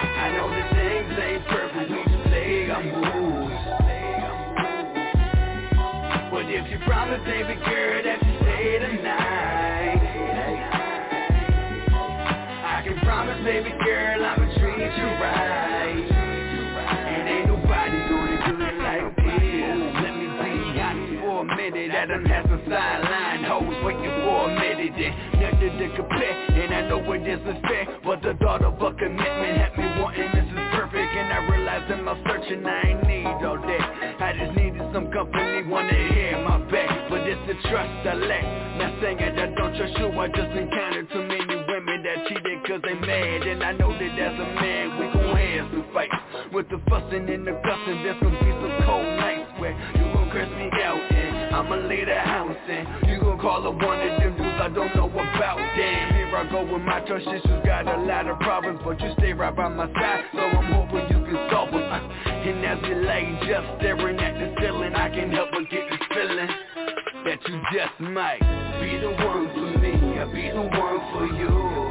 Speaker 14: I know that things ain't perfect, we play our moves. But if you promise, baby girl, that you stay tonight, and nothing to compare. And I know it isn't fair, but the thought of a commitment had me wanting Mrs. Perfect. And I realized in my searching I ain't need all that. I just needed some company, wanna hear my back. But it's the trust I lack. Not saying that I don't trust you, I just encountered too many women that cheated cause they mad. And I know that as a man, we gon' have some fights. With the fussing and the cussing, there's gonna be some cold nights where you gon' curse me out and I'ma leave the house and you gon' call up one of them dudes I don't know about. Damn, here I go with my trust issues, got a lot of problems, but you stay right by my side, so I'm hoping you can solve them. And as you lay just staring at the ceiling, I can't help but get this feeling that you just might be the one for me, I'll be the one for you.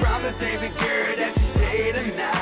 Speaker 14: Promise, baby girl, that you stay tonight,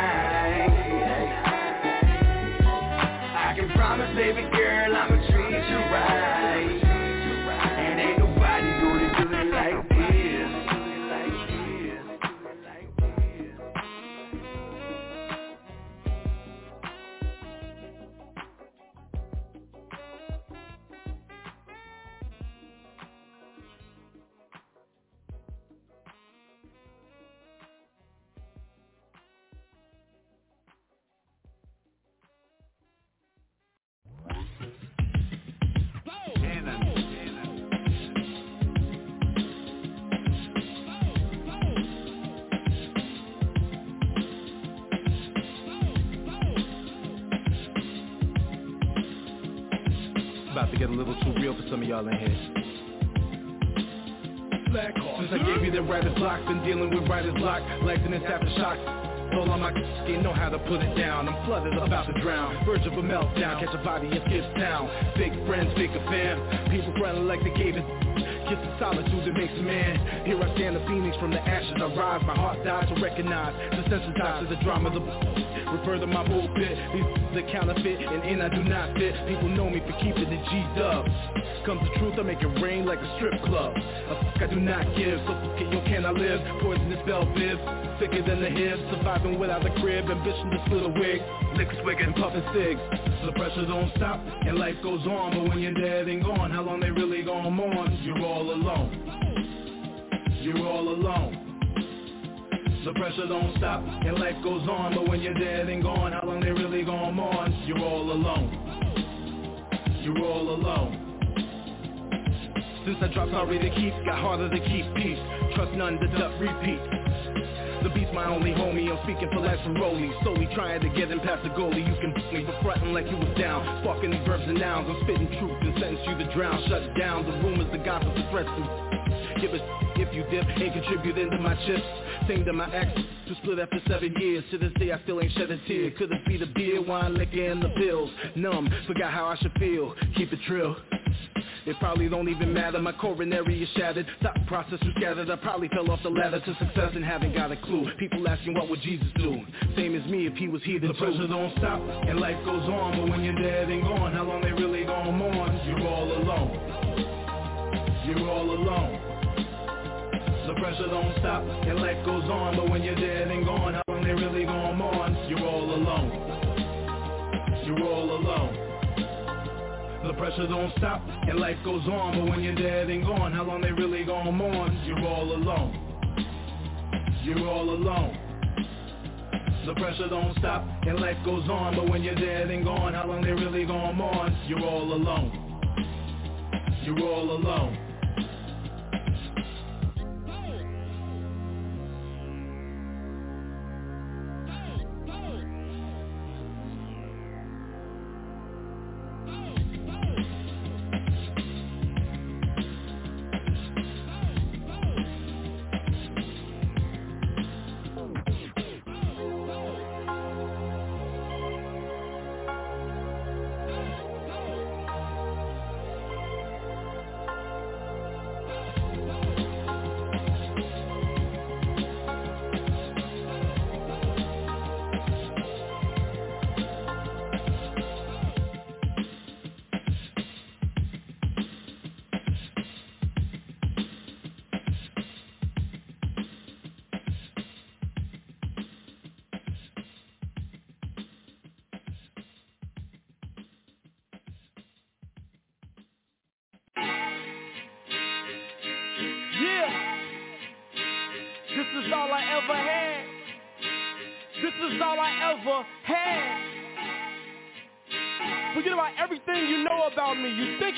Speaker 29: Get a little too real for some of y'all in here. Since I gave you the writer's block, been dealing with writer's block, life in this aftershock. All on my skin, know how to put it down. I'm flooded, about to drown. Verge of a meltdown, catch a body and skip town. Big friends, big a fam. People running like they gave it. Kiss of solitude that makes a man. Here I stand, the phoenix from the ashes I rise, my heart dies to recognize Desensitized to the drama, the Refer to my pulpit, these the counterfeit And in I do not fit, people know me for keeping the G-dub Comes the truth, I make it rain like a strip club. A fuck I do not give, so fuck it, yo can I live? Poisonous bell bib, thicker than the hips. Surviving without a crib, ambition to split a wig. Lick swig and puffin' cigs The pressure don't stop, and life goes on. But when you're dead and gone, how long they really gon' mourn? You're all alone. You're all alone. The pressure don't stop and life goes on But when you're dead and gone, how long they really gon' mourn? You're all alone. You're all alone. Since I dropped sorry to keep, got harder to keep peace. Trust none, deduct, repeat the beat's my only homie, I'm speaking for life from Solely trying to get him past the goalie You can me, for frontin' like you was down. Fucking these verbs and nouns, I'm spitting truth and sentence you to drown. Shut down the rumors, the gossip, the threats. Give a if you dip, ain't contributing to my chips. Same to my ex, to split after seven years. To this day I still ain't shed a tear. Could it be the beer, wine, liquor, and the pills? Numb, forgot how I should feel, keep it trill it probably don't even matter, my coronary is shattered. Thought process was scattered, I probably fell off the ladder to success and haven't got a clue. People asking what would Jesus do? Same as me if he was here The pressure don't stop, and life goes on. But when you're dead and gone, how long they really gon' mourn? You're all alone. You're all alone. The pressure don't stop, and life goes on. But when you're dead and gone, how long they really gon' mourn? You're all alone. You're all alone the pressure don't stop, and life goes on But when you're dead and gone, how long they really gon' mourn? You're all alone You're all alone the pressure don't stop, and life goes on But when you're dead and gone, how long they really gon' mourn? You're all alone You're all alone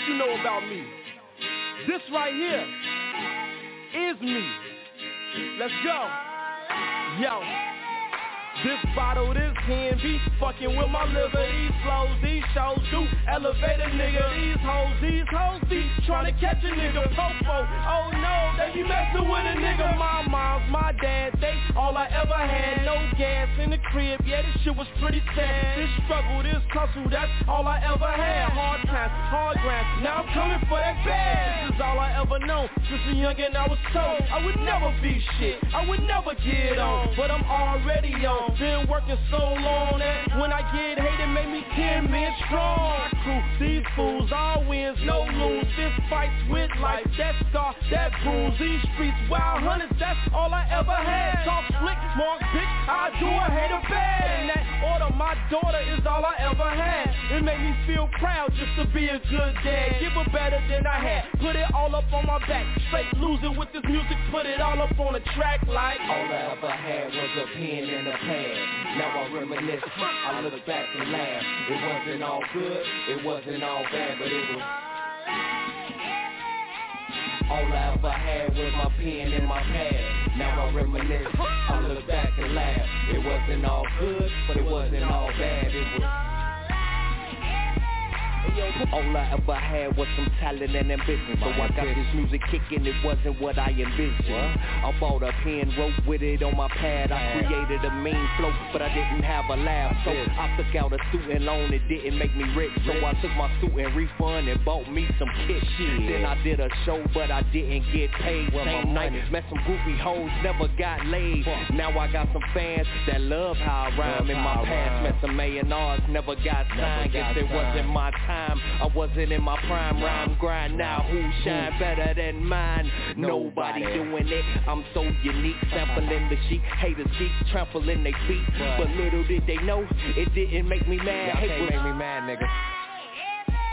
Speaker 30: you know about me. This right here is me. Let's go. Yo. This bottle, this be fucking with my liver. These flows, these shows do elevate a nigga. These hoes, these hoes be trying to catch a nigga popo. oh no, they be messing with a nigga. My moms, my dad, they all I ever had. No gas in the crib, yeah this shit was pretty sad. This struggle, this hustle, that's all I ever had. Hard times, hard grind, now I'm coming for that bag. This is all I ever known, since a youngin' I was told I would never be shit, I would never get on. But I'm already on. Been working so long that when I get hated, make me 10 men strong. Crew, these fools all wins, no lose. This fights with life, that's that bruise, these streets, wild hunters, that's all I ever had. Talk slick, smart bitch, I do a hater bad. In that order, my daughter is all I ever had. It made me feel proud just to be a good dad. Give her better than I had, put it all up on my back. Straight losing with this music, put it all up on the track like.
Speaker 31: All I ever had was a pen and a pad. Now I reminisce, I look back and laugh. It wasn't all good, it wasn't all bad, but it was... All I ever had was my pen and my pad. Now I reminisce, I look back and laugh. It wasn't all good, but it wasn't all bad. It was
Speaker 32: all I ever had was some talent and ambition. So I got this music kicking, it wasn't what I envisioned. I bought a pen, wrote with it on my pad. I created a mean flow, but I didn't have a laugh. So I took out a student loan, it didn't make me rich. So I took my student refund and bought me some kit. Then I did a show, but I didn't get paid. Same night, met some goofy hoes, never got laid. Now I got some fans that love how I rhyme. In my past, met some A&Rs, never got signed. Guess it wasn't my time I wasn't in my prime rhyme grind. Now who shine better than mine? Nobody doing it. I'm so unique, sampling the sheet. Haters keep trampling their feet, but little did they know it didn't make me mad. Hate was-
Speaker 3: make me mad, nigga.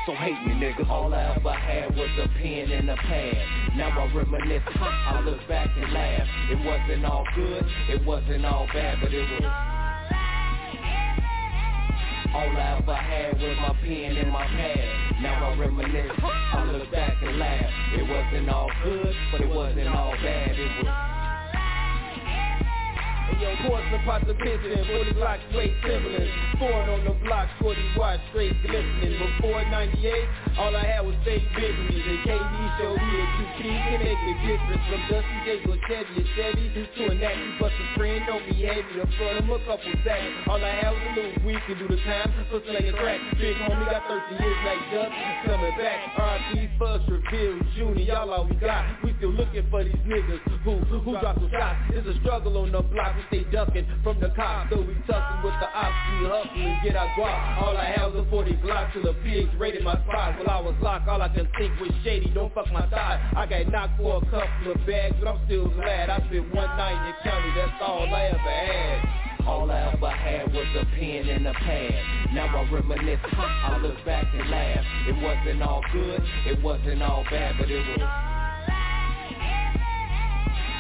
Speaker 32: so hate me, nigga. All I ever had was a pen and a pad. Now I reminisce, I look back and laugh. It wasn't all good, it wasn't all bad, but it was. All I ever had was my pen and my pad. Now I reminisce, I look back and laugh. It wasn't all good, but it wasn't all bad. It was.
Speaker 17: Hey, yo, course the pots of piston, 40 blocks straight Timberlands. Foreign on the block, shorty watch straight glistening. Before 98, all I had was fake business. And KD showed me that you can make a difference. From Dusty to a Chevy, a Chevy to a Natty. But the friend don't be heavy, the front him a couple sacks. All I had was a little week to do the time for slinging crack. Big homie got 30 years like Duck, coming back. R.I.P. Fuss, Reveal, Junior, y'all all we got. We still looking for these niggas who, who drop some shots. It's a struggle on the block, we stay ducking from the cops. So we tussling with the ops, we hustle and get our guap. All I had was a 40 block till the pigs raided my spot. While I was locked, all I can think was shady, don't fuck my thigh. I got knocked for a couple of bags, but I'm still glad. I spent one night in the county, that's all I ever had.
Speaker 32: All I ever had was a pen and a pad. Now I reminisce, I look back and laugh. It wasn't all good, it wasn't all bad, but it was.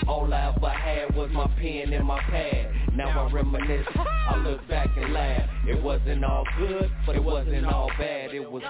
Speaker 32: All I ever had was my pen and my pad. Now I reminisce, I look back and laugh. It wasn't all good, but it wasn't all bad. It was.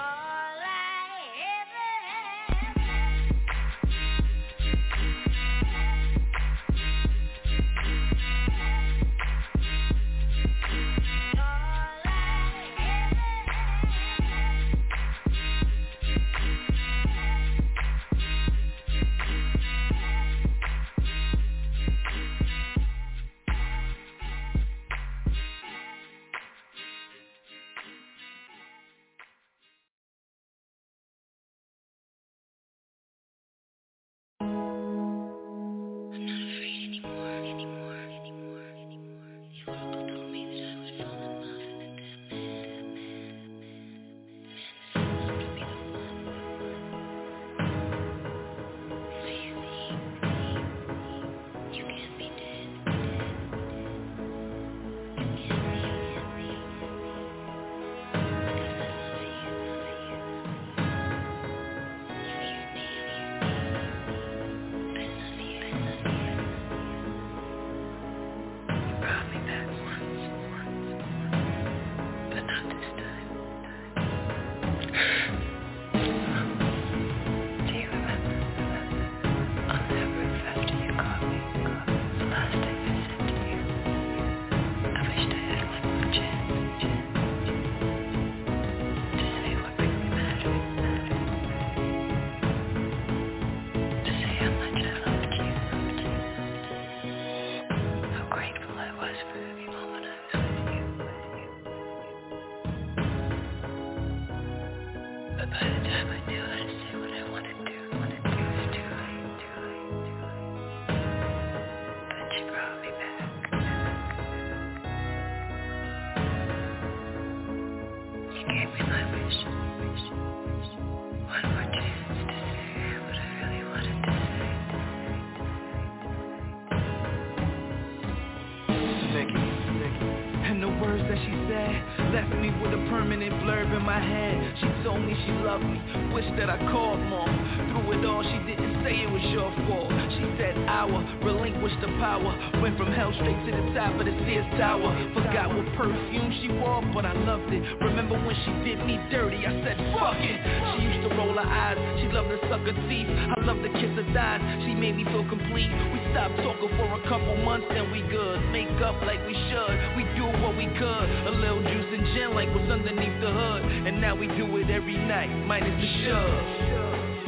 Speaker 33: Made me feel complete. We stopped talking for a couple months, then we good. Make up like we should, we do what we could. A little juice and gin like what's underneath the hood, and now we do it every night, minus the shove.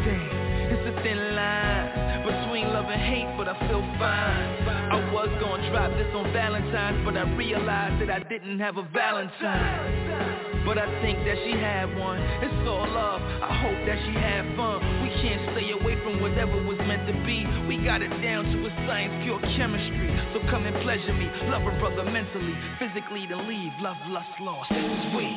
Speaker 33: Damn, it's a thin line between love and hate, but I feel fine. I was gonna drop this on Valentine's, but I realized that I didn't have a Valentine. But I think that she had one. It's all love. I hope that she had fun. We can't stay away from whatever was meant to be. We got it down to a science, pure chemistry. So come and pleasure me. Love a brother mentally, physically, then leave. Love, lust, lost. This is we.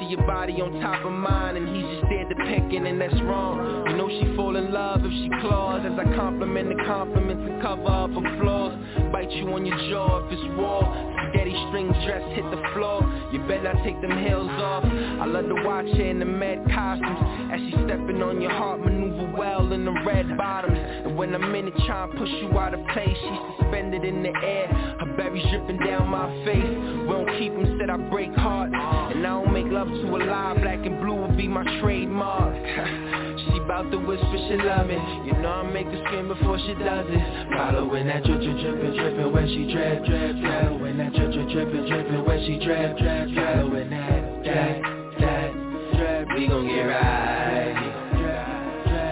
Speaker 31: Picture your body on top of mine. And he's just there depicting, and that's wrong. You know she fall in love if she claws. As I compliment the compliments and cover you on your jaw if it's war. Spaghetti string dress hit the floor. You better take them heels off. I love to watch her in the med costumes. As she stepping on your heart, maneuver well in the red bottoms. And when I'm in it trying to push you out of place, she's suspended in the air. Her berries dripping down my face. We don't keep them, said I break hearts. And I don't make love to a lie. Black and blue will be my trademark. she bout to whisper she love me. You know I make her scream before she does it.
Speaker 13: Following that drip, drip, drippin', drippin' when she drip, drip. Following that drip, drip, drippin', drippin' when she drip, drip. Following that, that, that, drip. We gon' get right.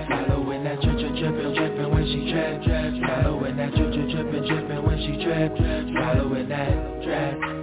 Speaker 13: Following that drip, drip, drippin', drippin' when she drip, drip. Following that drip, drip, drippin', drippin' when she drip, drip. Following that, drip.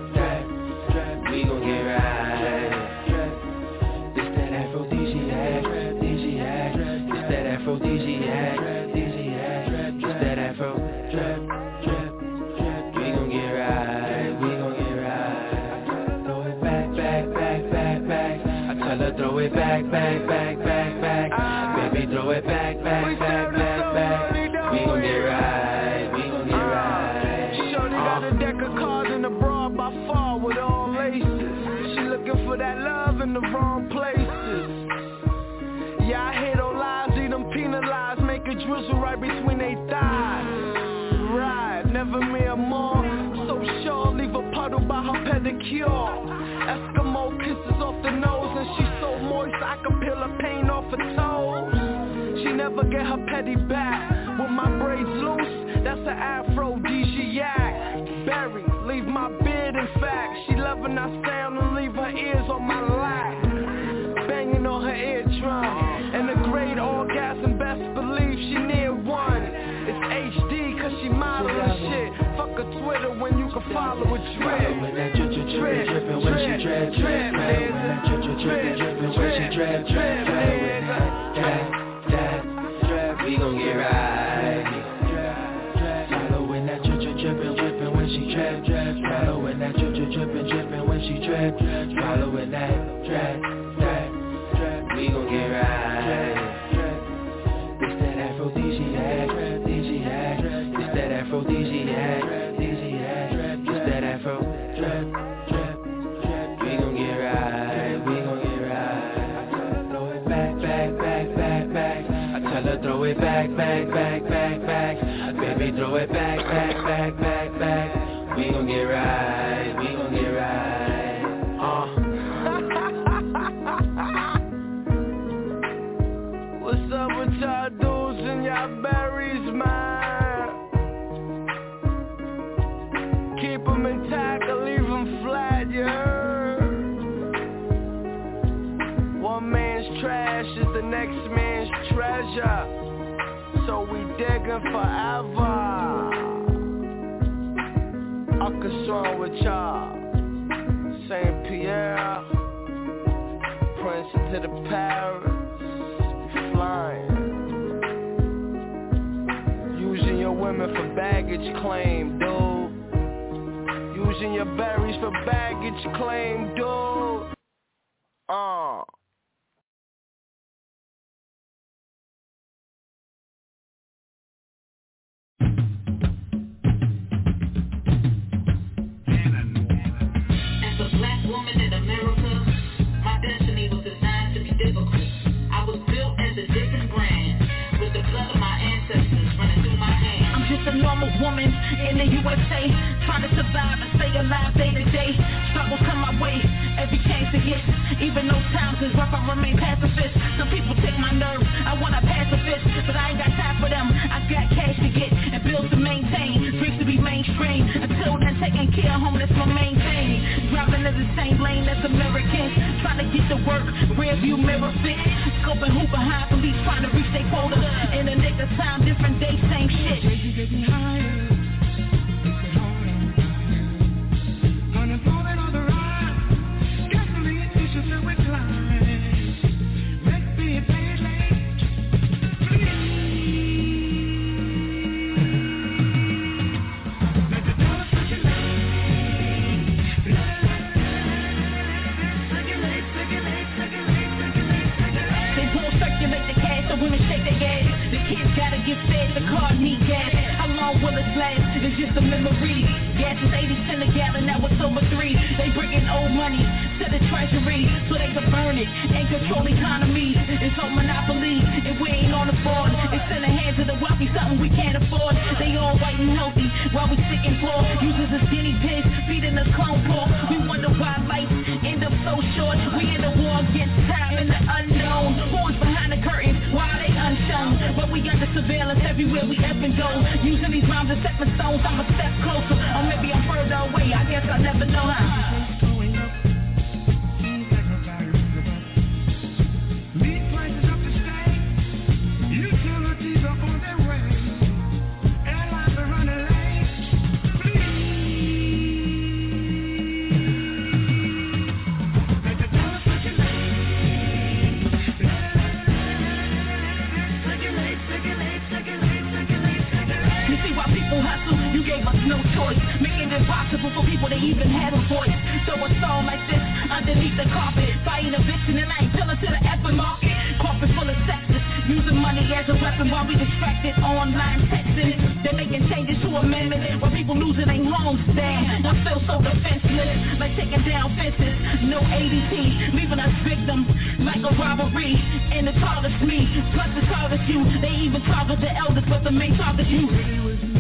Speaker 14: Pedicure. Eskimo kisses off the nose, and she's so moist I can peel her paint off her toes. She never get her petty back. With my braids loose, that's an aphrodisiac. Berry, leave my beard in fact. She loving our sound and leave her ears on my lap. Banging on her eardrum. And a great orgasm, best believe she near one. Drip,
Speaker 13: drip. Following that drip, drip, drippin', drippin' when she drip, drip. Following that, that, that, drip. We gon' get right. Following that drip, drip, drippin', drippin' when she drip, drip. Following that drip, drip, drippin', drippin' when she drip, drip.
Speaker 14: Treasure. So we digging forever. Arkansas with y'all. St. Pierre. Prince to the Paris. Flying. Using your
Speaker 34: women for baggage claim, dude. Using your berries for baggage claim, dude. Uh.
Speaker 35: The Trying to survive and stay alive day to day. Struggles come my way every chance to get Even though times is rough I remain pacifist. Some people take my nerves I want a pacifist But I ain't got time for them I got cash to get and bills to maintain. Dreams to be mainstream Until then taking care of home that's my main thing. Driving in the same lane as Americans Trying to get to work rear view mirror fit Scoping who behind police trying to reach their quota. In nick of time different day same shit. Higher It's just a memory. Gas is 80 cents a gallon, now it's over three. They bringing old money to the treasury so they can burn it and control economies. It's all monopoly, and we ain't on the board. It's in the hands of the wealthy, something we can't afford. They all white and healthy while we sick and poor. Users as guinea pigs, feeding the clone pork. We wonder why life end up so short. We in a war against time and the unknown. Who's we the surveillance everywhere we ever go. Using these rhymes as stepping stones, I'm a step closer. Or maybe I'm further away, I guess I never know how. Impossible for people to even have a voice. So a song like this underneath the carpet Fighting eviction and I ain't to the effing market. Corporate full of sexes Using money as a weapon while we distracted online texting They're making changes to amendments While people losing their homes Damn, I feel so defenseless. Like taking down fences No ADT, leaving us victims Like a robbery. And the tallest me Plus the tallest you They even target the elders But the main target's you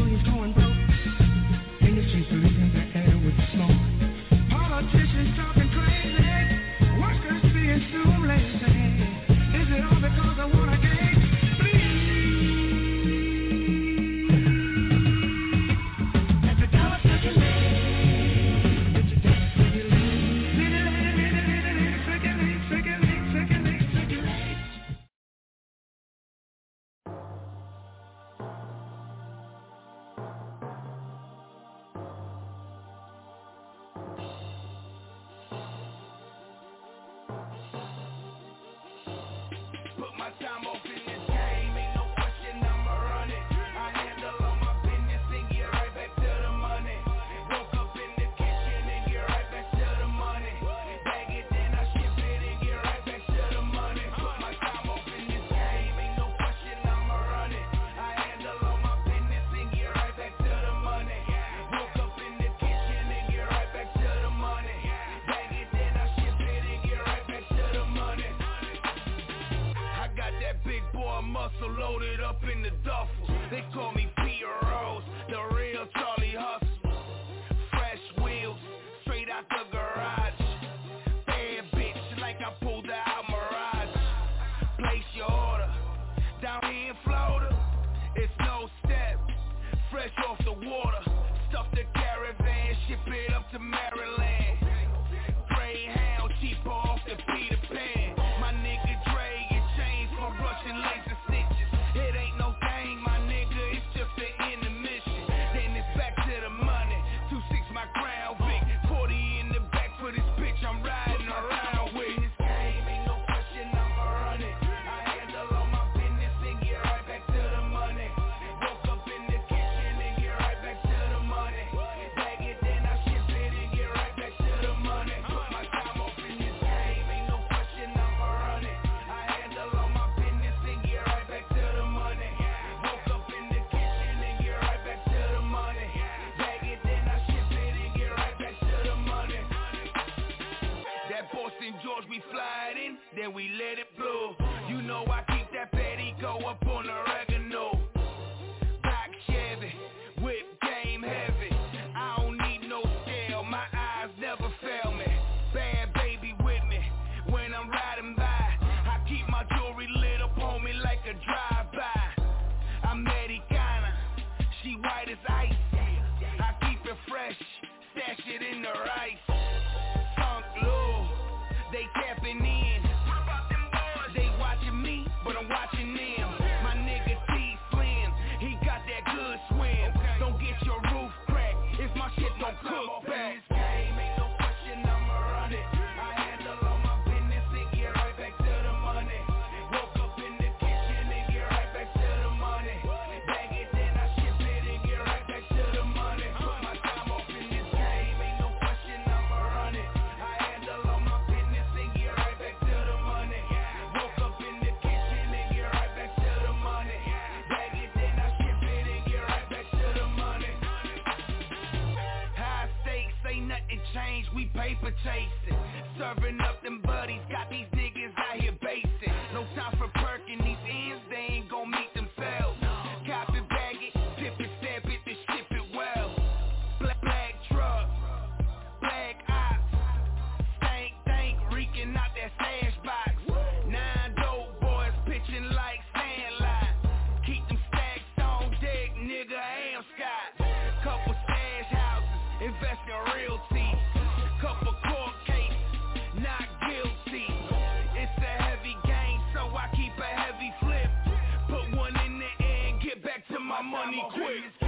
Speaker 14: money quick.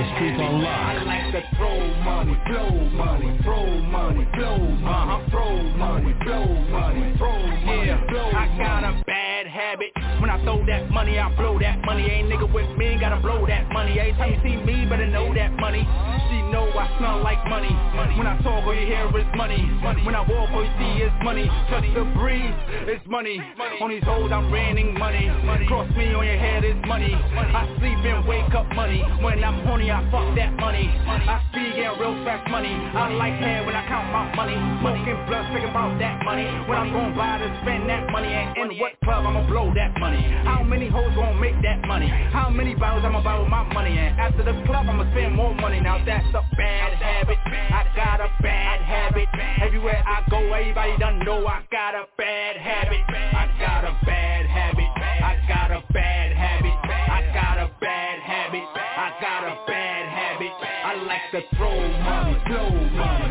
Speaker 14: The
Speaker 15: streets on
Speaker 14: I
Speaker 15: lock.
Speaker 14: like to throw money, blow money, throw money, blow money, uh-huh. throw money, blow money, throw money,
Speaker 29: Yeah, I got a bad habit. When I throw that money, I blow that money. Ain't nigga with me, gotta blow that money. Every time you see me, better know that money. She know I smell like money. When I talk, all you hear is money. When I walk, all you see is money. Touch the breeze, it's money. On these hoes, I'm raining money. Cross me on your head, it's money. I sleep and wake up money. When I'm horny, I fuck that money. I speak and real fast money. I like hair when I count my money. Smoking blood, think about that money. When I'm gon' buy to spend that money. And in what club I'ma blow that money. How many hoes gon' make that money? How many bottles I'ma buy with my money? And after the club, I'ma spend more money. Now that's a bad habit. I got a bad habit. Everywhere I go, everybody done know I got a bad habit. I got a bad habit. I got a bad habit. I got a bad habit. I got a bad habit. I like to throw money, blow money,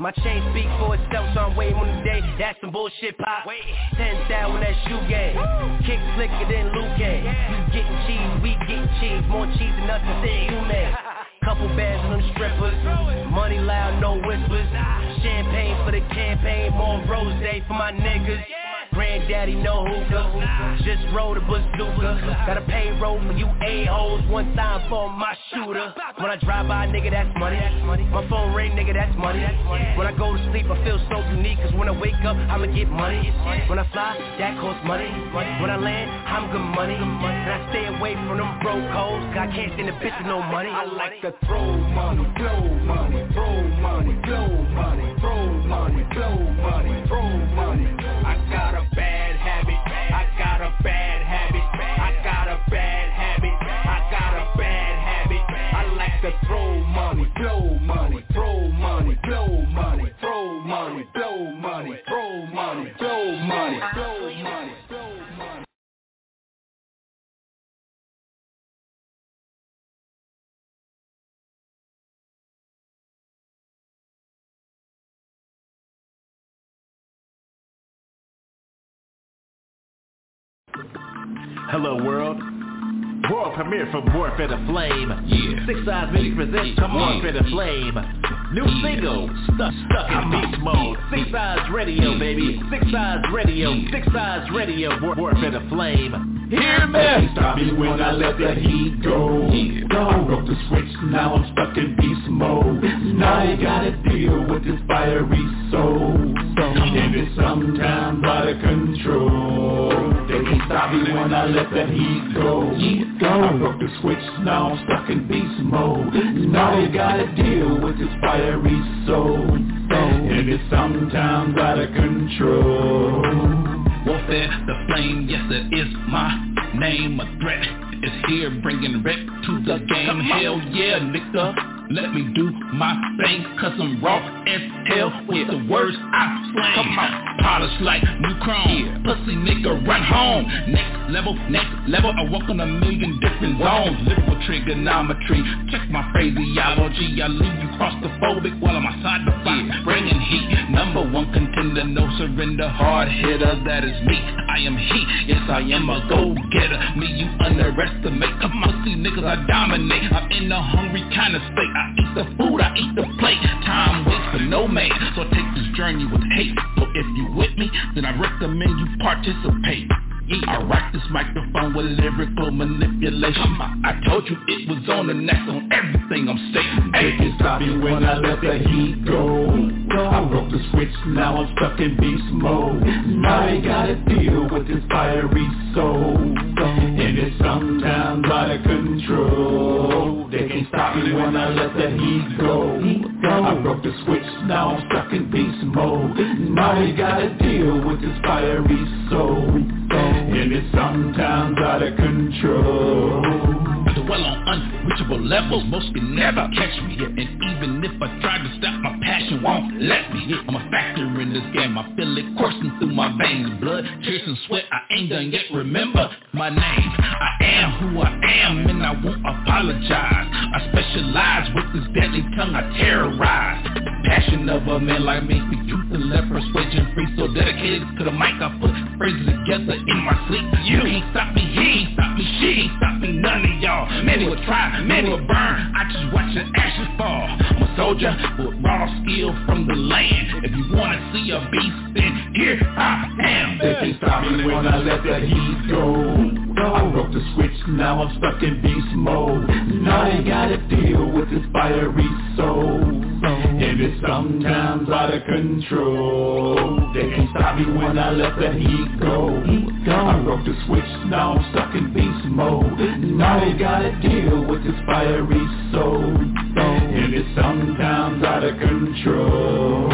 Speaker 13: My chain speak for itself, so I'm waiting on the day. That's some bullshit pop. Ten down when that shoe game. Kick slicker than Luke. You getting cheese, we getting cheese. More cheese than nothing say you made. Couple bands on them strippers. Money loud, no whispers. Champagne for the campaign, more rose for my niggas.
Speaker 36: Granddaddy no hookah. Just rolled a bazooka. Got a payroll for you a-holes one time for my shooter. When I drive by, nigga, that's money. My phone ring, nigga, that's money. When I go to sleep, I feel so unique, cause when I wake up, I'ma get money. When I fly, that costs money. When I land, I'm good money. And I stay away from them broke hoes, cause I can't stand a bitch with no money.
Speaker 25: I like to throw money, blow money, throw money, blow money, throw money, blow money, throw money. To throw money, blow money, throw money, blow money, throw money, blow money, throw money, blow money, blow money.
Speaker 37: Hello world. World premiere for Warfare the Flame. Yeah. Six Eyes Music presents
Speaker 22: Yeah.
Speaker 37: Warfare the Flame. New single, Stuck Stuck in Beast Mode. Six Eyes Radio, baby. Six Eyes Radio. Six Eyes Radio. War- Warfare the Flame. Hear me.
Speaker 38: Stop me when I let that heat go. I broke the switch, now I'm stuck in beast mode. Now you gotta deal with this fiery soul. And it's sometimes out of control. They can't stop me when I let that heat go. I broke the switch, now I'm stuck in beast mode. Now you gotta deal with this fiery soul. And it's sometimes out of control.
Speaker 15: Warfare, the flame, yes it is my name. A threat is here, bringing wreck to the game. Hell yeah, nigga. Let me do my thing, cause I'm raw as hell with the words I slang. Come on, polish like new chrome. Pussy nigga, run home. Next level, next level. I walk on a million different zones. Lyrical trigonometry. Check my phraseology. I leave you claustrophobic while I'm outside the fight, bringing heat. Number one contender, no surrender, hard hitter. That is me. I am he. Yes, I am a go-getter. Me, you underestimate. Come on, see niggas, I dominate. I'm in a hungry kind of state. I eat the food, I eat the plate. Time waits for no man, so take this journey with hate. So if you with me, then I recommend you participate. I rock this microphone with lyrical manipulation. I told you it was on the next on everything I'm saying.
Speaker 38: They can stop me when I let the heat go. I broke the switch, now I'm stuck in beast mode. Now you gotta deal with this fiery soul. And it's sometimes out of control. They can't stop me when I let the heat go. I broke the switch, now I'm stuck in beast mode. Now you gotta deal with this fiery soul. And it's sometimes out of control.
Speaker 15: Dwell on unreachable levels, most can never catch me. And even if I try to stop, my passion won't let me. I'm a factor in this game, I feel it coursing through my veins. Blood, tears, and sweat, I ain't done yet. Remember my name. I am who I am, and I won't apologize. I specialize with this deadly tongue, I terrorize. Passion of a man like me, speak truth and let persuasion free. So dedicated to the mic, I put phrases together in my sleep. You ain't stop me, he ain't stop me, she ain't stop me, none of y'all. Many will try, many will burn. I just watch the ashes fall. I'm a soldier with raw skill from the land. If you wanna see a beast, then here I am.
Speaker 38: They can't stop me when I let the heat go. I broke the switch, now I'm stuck in beast mode. Now you gotta deal with this fiery soul. And it's sometimes out of control. They can't stop me when I let the heat go. I broke the switch, now I'm stuck in beast mode. Now you gotta deal with this fiery soul. And it's sometimes out of control.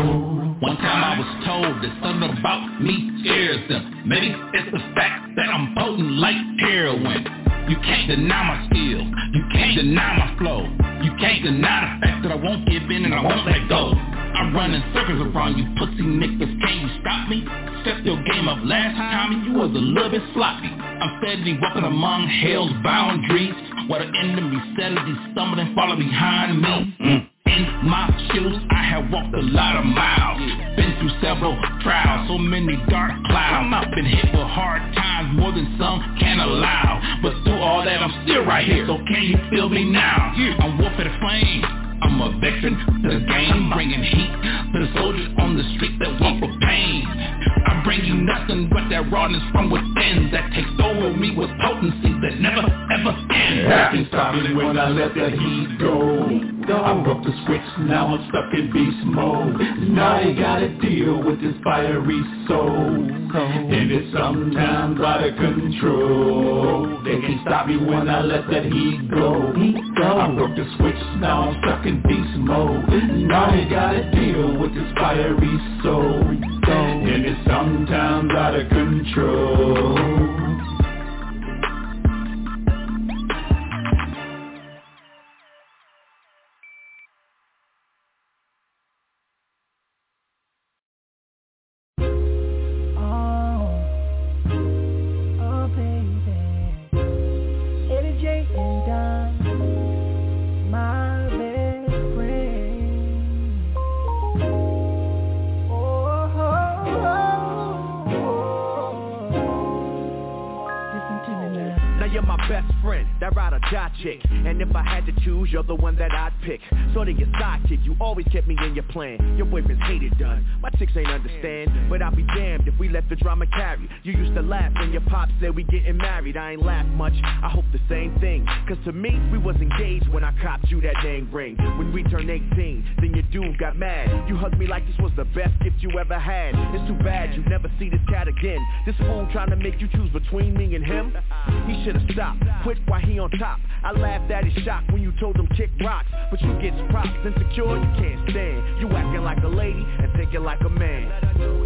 Speaker 15: One time I was told that something about me scares them. Maybe it's the fact that I'm potent like heroin. You can't deny my skill. You can't deny my flow. You can't deny the fact that I won't give in and I won't let go. I'm running circles around you pussy niggas. Can you stop me? Step your game up last time and you was a little bit sloppy. I'm steadily walking among hell's boundaries. While the enemy steadily stumbling, follow behind me. Mm. In my shoes, I have walked a lot of miles. Been through several trials, so many dark clouds. I've been hit with hard times, more than some can allow. But through all that, I'm still right here. So can you feel me now? I'm warfare the flame. I'm a veteran the game, bringing heat to the soldiers on the street that walk with pain. I bring
Speaker 37: you nothing but that rawness from within That takes over me with potency that never ever ends. I can stop it when I let that heat go. I broke the switch, now I'm stuck in beast mode. Now I gotta deal with this fiery soul. And it's sometimes out of control. They can't stop me when I let that heat go. I broke the switch, now I'm stuck in beast mode. Now I gotta deal with this fiery soul. And it's sometimes out of control
Speaker 39: plan. Your boyfriend's hated done. My chicks ain't understand, we let the drama carry. You used to laugh when your pop said we getting married. I ain't laugh much. I hope the same thing. Cause to me, we was engaged when I copped you that dang ring. When we turned 18, then your dude got mad. You hugged me like this was the best gift you ever had. It's too bad you never see this cat again. This fool trying to make you choose between me and him. He should've stopped, quit while he on top. I laughed at his shock when you told him kick rocks. But you get props, insecure, you can't stand. You acting like a lady and thinking like a man.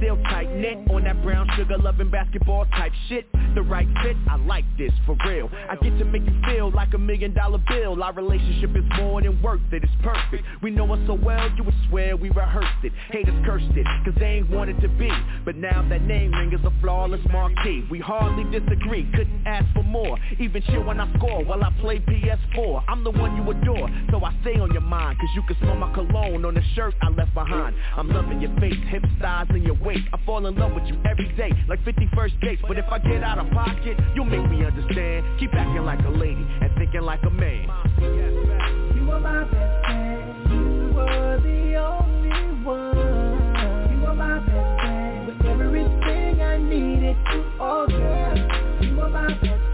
Speaker 39: still tight knit on that brown sugar loving basketball type shit. The right fit, I like this, for real. I get to make you feel like a million dollar bill. Our relationship is more than worth it, it's perfect. We know us so well, you would swear we rehearsed it. Haters cursed it, cause they ain't wanted to be. But now that name ring is a flawless marquee. We hardly disagree, couldn't ask for more. Even chill when I score while I play PS4 I'm the one you adore, so I stay on your mind Cause you can smell my cologne on the shirt I left behind. I'm loving your face, hip styles and your waist I fall in love with you every day, like 51st dates But if I get out of pocket, you'll make me understand. Keep acting like a lady and thinking like a man.
Speaker 40: You were my best friend. You were the only one. You were my best friend with everything I needed. Oh girl, you were my best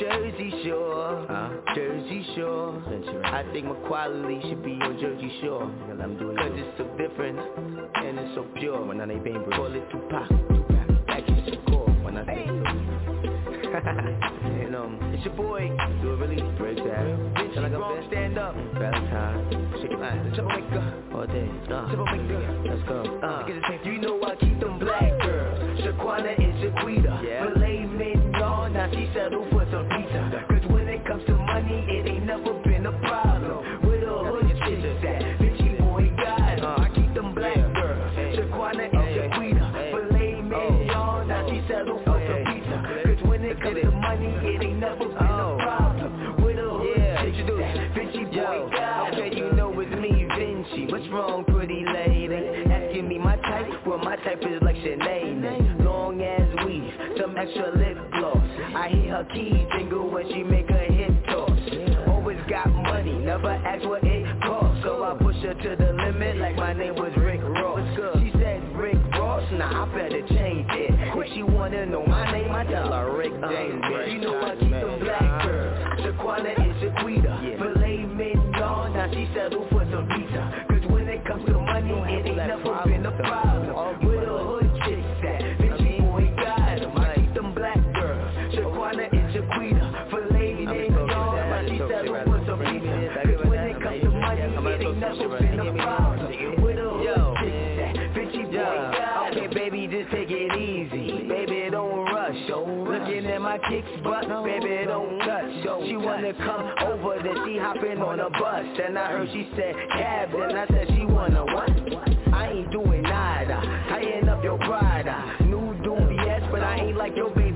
Speaker 31: Jersey Shore, huh? Jersey Shore. I think my quality should be on Jersey Shore. Cause it's so different and it's so pure. When I ain't being call it Tupac. That is your core when I say And um, it's your boy. Do a release break that. Bitch, like wrong, stand up. Valentine, shake your mind. Troublemaker, all day. Uh, let's go. Uh. You know I keep them black girls. Shaquana and Shaquita. key jingle when she make a hit toss. Always got money, never ask what it costs. So I push her to the limit like my name was Rick Ross. She said Rick Ross, nah, I better change it. If she wanna know my name, I tell her Rick James. Um, you know I keep them black girls. Shaquana and Shaquita. Filet Mignon, now she settled for kicks, but baby don't touch. She wanna come over, then she hopping on a bus. Then I heard she said cab, then I said she wanna what? I ain't doing nada. Tying up your pride. New doing yes, but I ain't like your baby.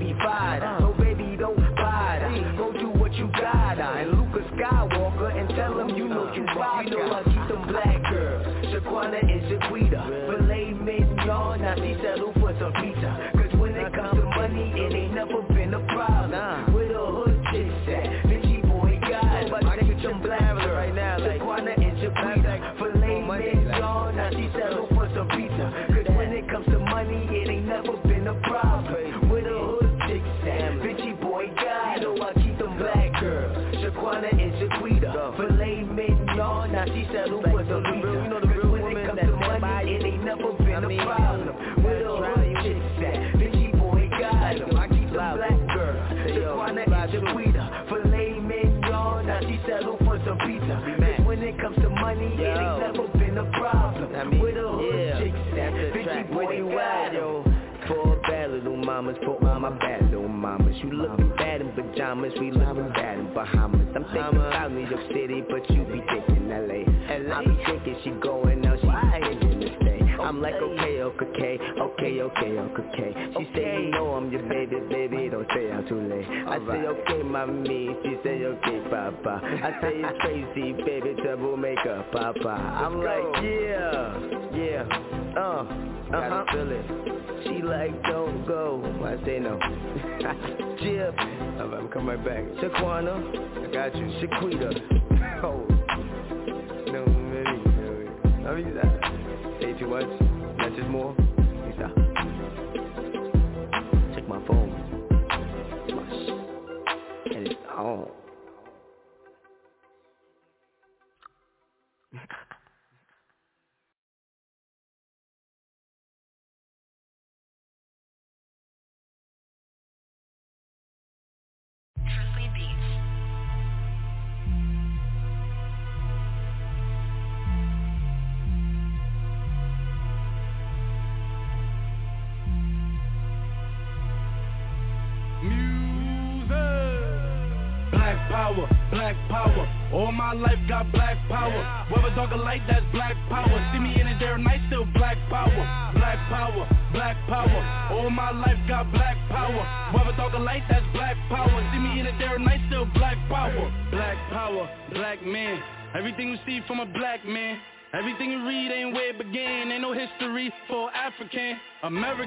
Speaker 31: Pajamas, we looking bad in Bahamas. I'm thinking about New York City, but you be thinking LA I be thinking she going out, she thinking to stay I'm like okay, okay, okay, okay, okay. She say okay, mommy, she say okay, papa I say it's crazy, baby, double makeup, papa I'm like yeah, yeah, uh uh-huh. feel it. She like, don't go. I say no. Jib. I'm coming right back. Shaquana. I got you. Shaquita. Oh. No, maybe. I mean, that. say too much. That's just more. Stop. Check and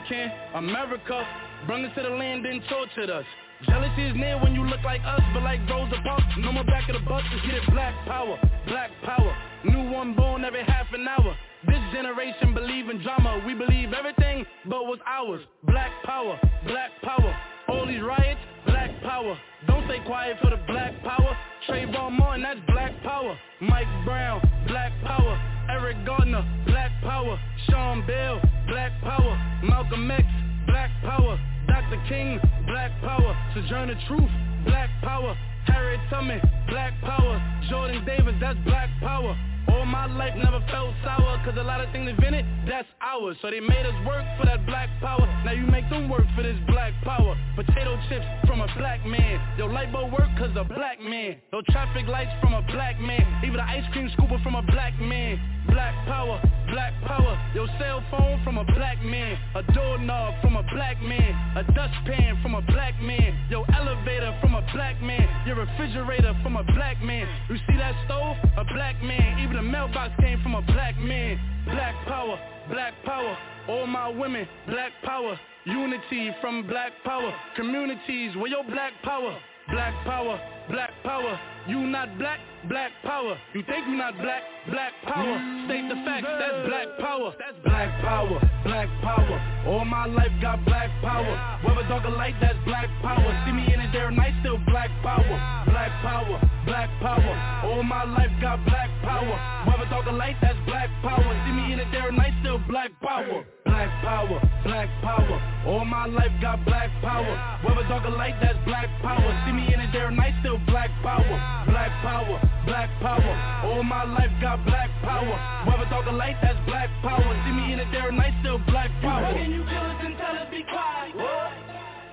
Speaker 30: American, America. Brung us to the land and tortured us. Jealousy is near when you look like us, but like Rosa Parks. No more back of the bus, just get it black power, black power. New one born every half an hour. This generation believe in drama. We believe everything but what's ours. Black power, black power. All these riots, black power. Don't stay quiet for the black power. Trayvon Martin, that's black power. Mike Brown, black power. Eric Garner, black power. Sean Bell, black power. Malcolm X, black power. Dr. King, black power. Sojourner Truth, black power. Harriet Tubman, black power. Jordan Davis, that's black power. All my life never felt sour Cause a lot of things invented, that's ours. So they made us work for that black power. Now you make them work for this black power. Potato chips from a black man. Yo, light bulb work cause a black man. No traffic lights from a black man. Even the ice cream scooper from a black man Black power, black power. Your cell phone from a black man. A doorknob from a black man. A dustpan from a black man. Your elevator from a black man. Your refrigerator from a black man. You see that stove? A black man. Even the mailbox came from a black man. Black power, black power. All my women, black power. Unity from black power. Communities where your black power? Black power, black power You not black, black power You think you not black, black power State the facts, that's black power That's black power, black power All my life got black power Whether dark or light, that's black power See me in it there night, still black power Black power, black power All my life got black power Whether dark or light, that's black power See me in it there night, still black power Black power, black power. All my life got black power. Whether dark or light, that's black power. See me in it there night, still black power. Black power, black power. All my life got black power. Whether dark or light, that's black power. See me in it there night, still black power.
Speaker 33: You you kill us and tell us be quiet? What?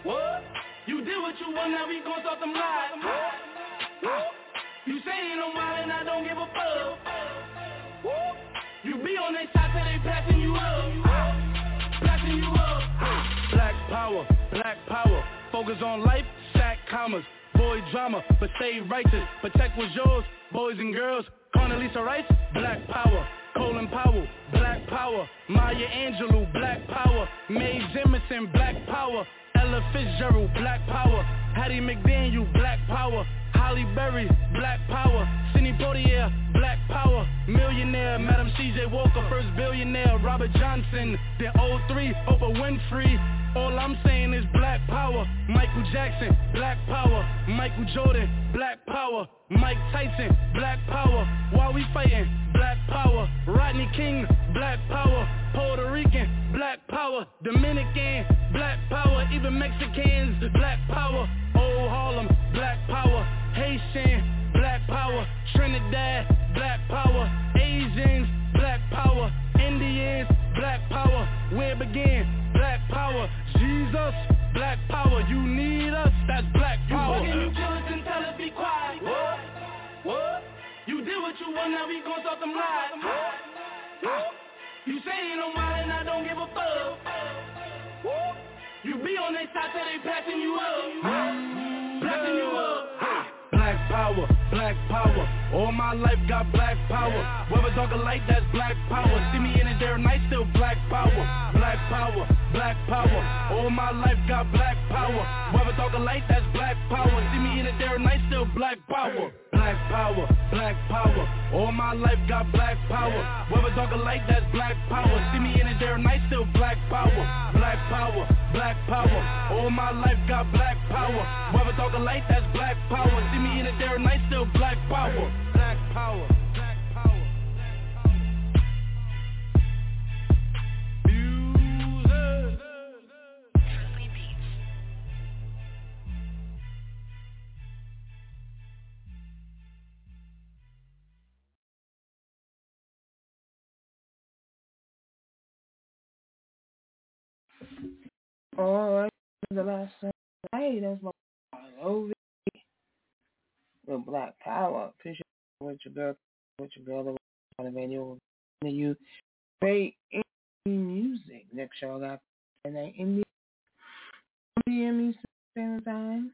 Speaker 33: What? You did what you want, now we gon' start them lies. What? You saying I'm wild and I don't give a fuck. You be on their side till they passing you up
Speaker 30: power, black power Focus on life, stack commas Boy drama, but stay righteous Protect what's yours, boys and girls Condoleezza Rice, black power Colin Powell, black power Maya Angelou, black power Mae Jemison, black power Ella Fitzgerald, black power Hattie McDaniel, black power Halle Berry, black power Sidney Poitier, black power Millionaire, Madam C.J. Walker, first billionaire Robert Johnson, then 03, Oprah Winfrey all I'm saying is black power Michael Jackson, black power Michael Jordan, black power Mike Tyson, black power Why we fighting? Black power Rodney King, black power Puerto Rican, black power Dominican, black power Even Mexicans, black power Old Harlem, black power Haitian, black power Trinidad, black power Asians, black power Indians, black power Where it began, black power Jesus, black power. You need us, that's black power.
Speaker 33: You fucking you killers and tell us be quiet. What? What? You did what you want, now we gon' start some lies. You say you know why and I don't give a fuck. You be on their side till they passing you up. Blasting you up.
Speaker 30: Black power, black power. All my life got black power. Whether dark or light, that's black power. See me in it there night, still black power. Black power, black power. All my life got black power. Whether dark or light, that's black power. See me in it there night, still black power. Black power, black power. All my life got black power. Whether dark or light, that's black power. See me in it there night, still black power. Black power, black power. All my life got black power. Whether dark or light, that's black power. See me in it there night, still black power. Black power.
Speaker 41: Alright, the last. Hey, that's my over with Black Power. Appreciate with your girl, with your girl on the radio. You indie music. Next show I got and then indie Indian Eastern Standard Time.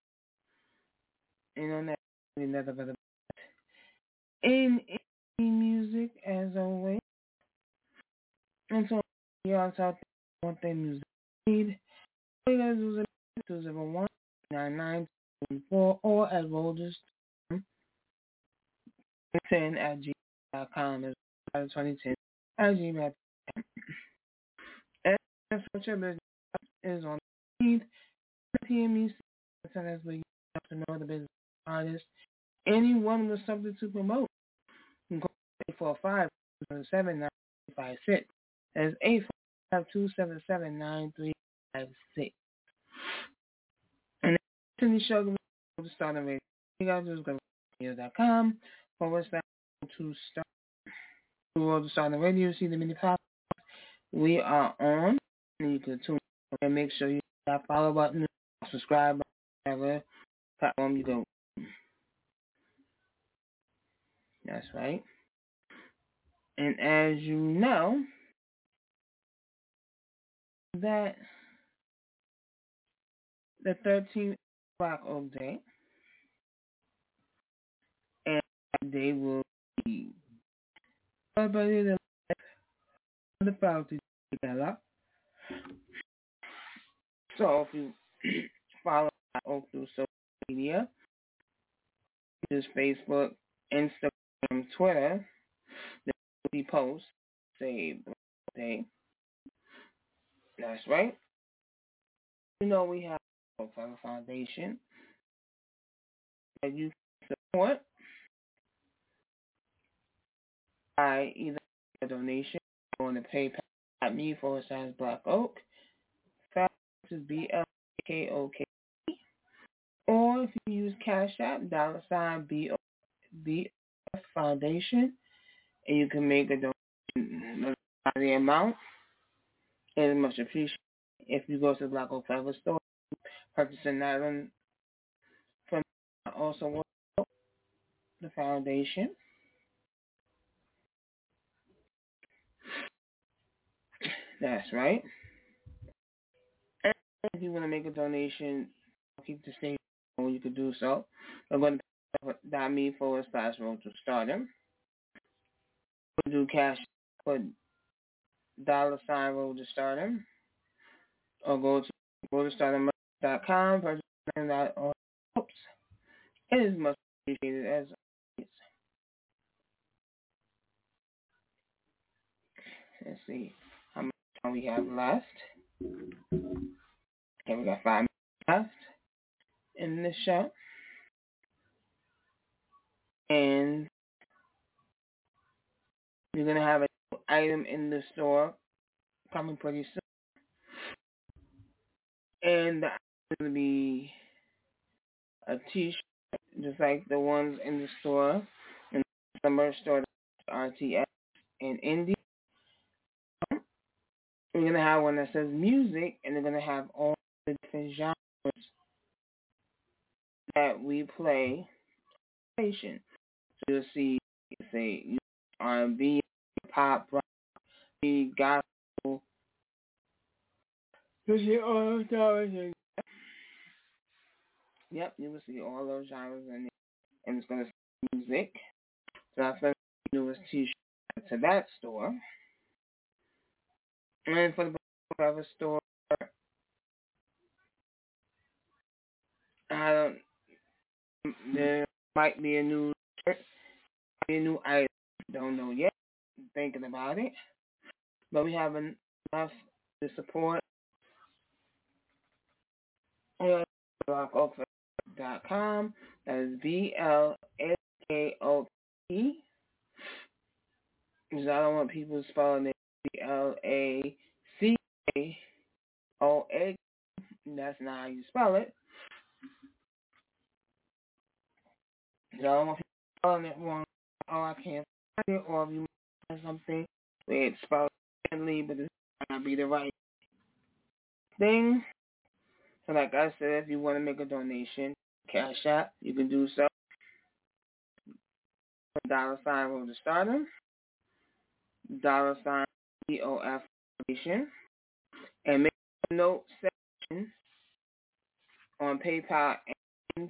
Speaker 41: And on that, another better in music as always. And so y'all out there want their music. All you guys do is 201 or at Rogers 10 at gmail.com is 2010 at gmail. And such a business is on the feed. PME that's where you have to know the business artist. Anyone with something to promote. You can call 845 7956. That's 845 277 9356. And then the show to start a radio. You guys just go to radio.com forward slash to start to world to start the radio. See the mini podcast we are on. And you can tune in and make sure you hit that follow button, subscribe whatever platform you go. That's right. And as you know, that the 13th Black Oak Day, and they will be celebrated the faculty together. So if you follow Oak through social media, just Facebook, Instagram, Twitter, there will be posts say Day. That's right. You know we have a Foundation that you support by either a donation on the PayPal at me forward slash Black Oak. Is B L K O K. Or if you use Cash App, dollar sign B O B F Foundation, and you can make a donation of the amount. It is much appreciated. If you go to the Black Oak Forever store, that one from also the foundation. That's right. And if you want to make a donation, keep the same you could do so. I'm going to dot me forward slash road to stardom. We'll do cash for dollar sign road to stardom. Or go to go to stardom.com, purchase that or oops. It is much appreciated as always. Let's see how much time we have left. Okay, we got five minutes left in this show. And you're to have an item in the store coming pretty soon. And the going to be a t-shirt, just like the ones in the store, in the merch store, RTS and Indie. We're going to have one that says music, and they're going to have all the different genres that we play station. So you'll see, say, R&B, pop, rock, gospel. You'll see all those. Yep, you will see all those genres in it. And it's going to say music. So going to do is t-shirt to that store. And for the whatever store, I don't, there might be a new shirt, a new item. Don't know yet. Thinking about it. But we have enough to support blackoak.com. That is B L S K O T. Because I don't want people spelling it B L A C A O A. That's not how you spell it. I don't want people spelling it wrong. Oh, I can't find it. Or if you find something where it's spelled differently, but it's not be the right thing. So like I said, if you want to make a donation, cash app, you can do so. Dollar sign Road to Stardom. Dollar sign EOF Foundation. And make a note section on PayPal and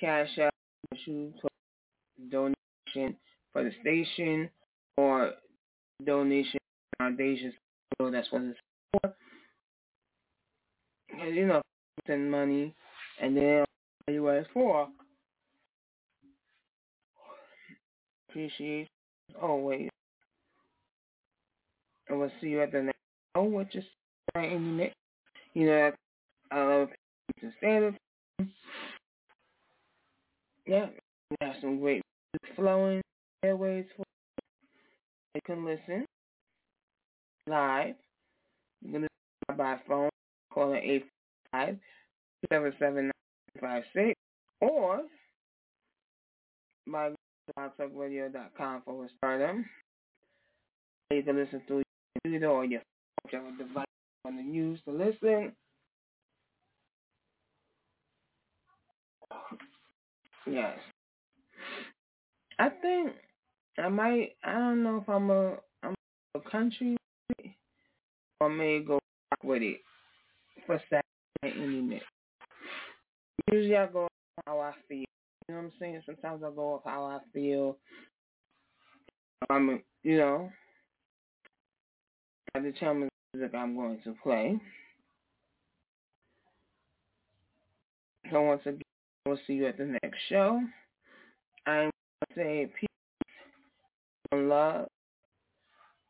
Speaker 41: Cash App donation for the station or donation foundation. So that's what it's for. And, you know, send money and then it's for. Appreciate always. Oh, and we'll see you at the next show, which is in the You know, I love to standard. Yeah, we have some great flowing airways for you can listen live. You can listen by phone, calling 855 77956 or by blogtalkradio.com forward stardom. You can listen through your computer or your phone, device you want to to listen. Yes. I think I might. I don't know if I'm a I'm a country or may go with it for Saturday internet. Usually I go how I feel. You know what I'm saying? Sometimes I go off how I feel. I'm, you know, I determine the music I'm going to play. So once again, we'll see you at the next show. I'm going to say peace and love.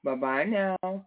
Speaker 41: Bye-bye now.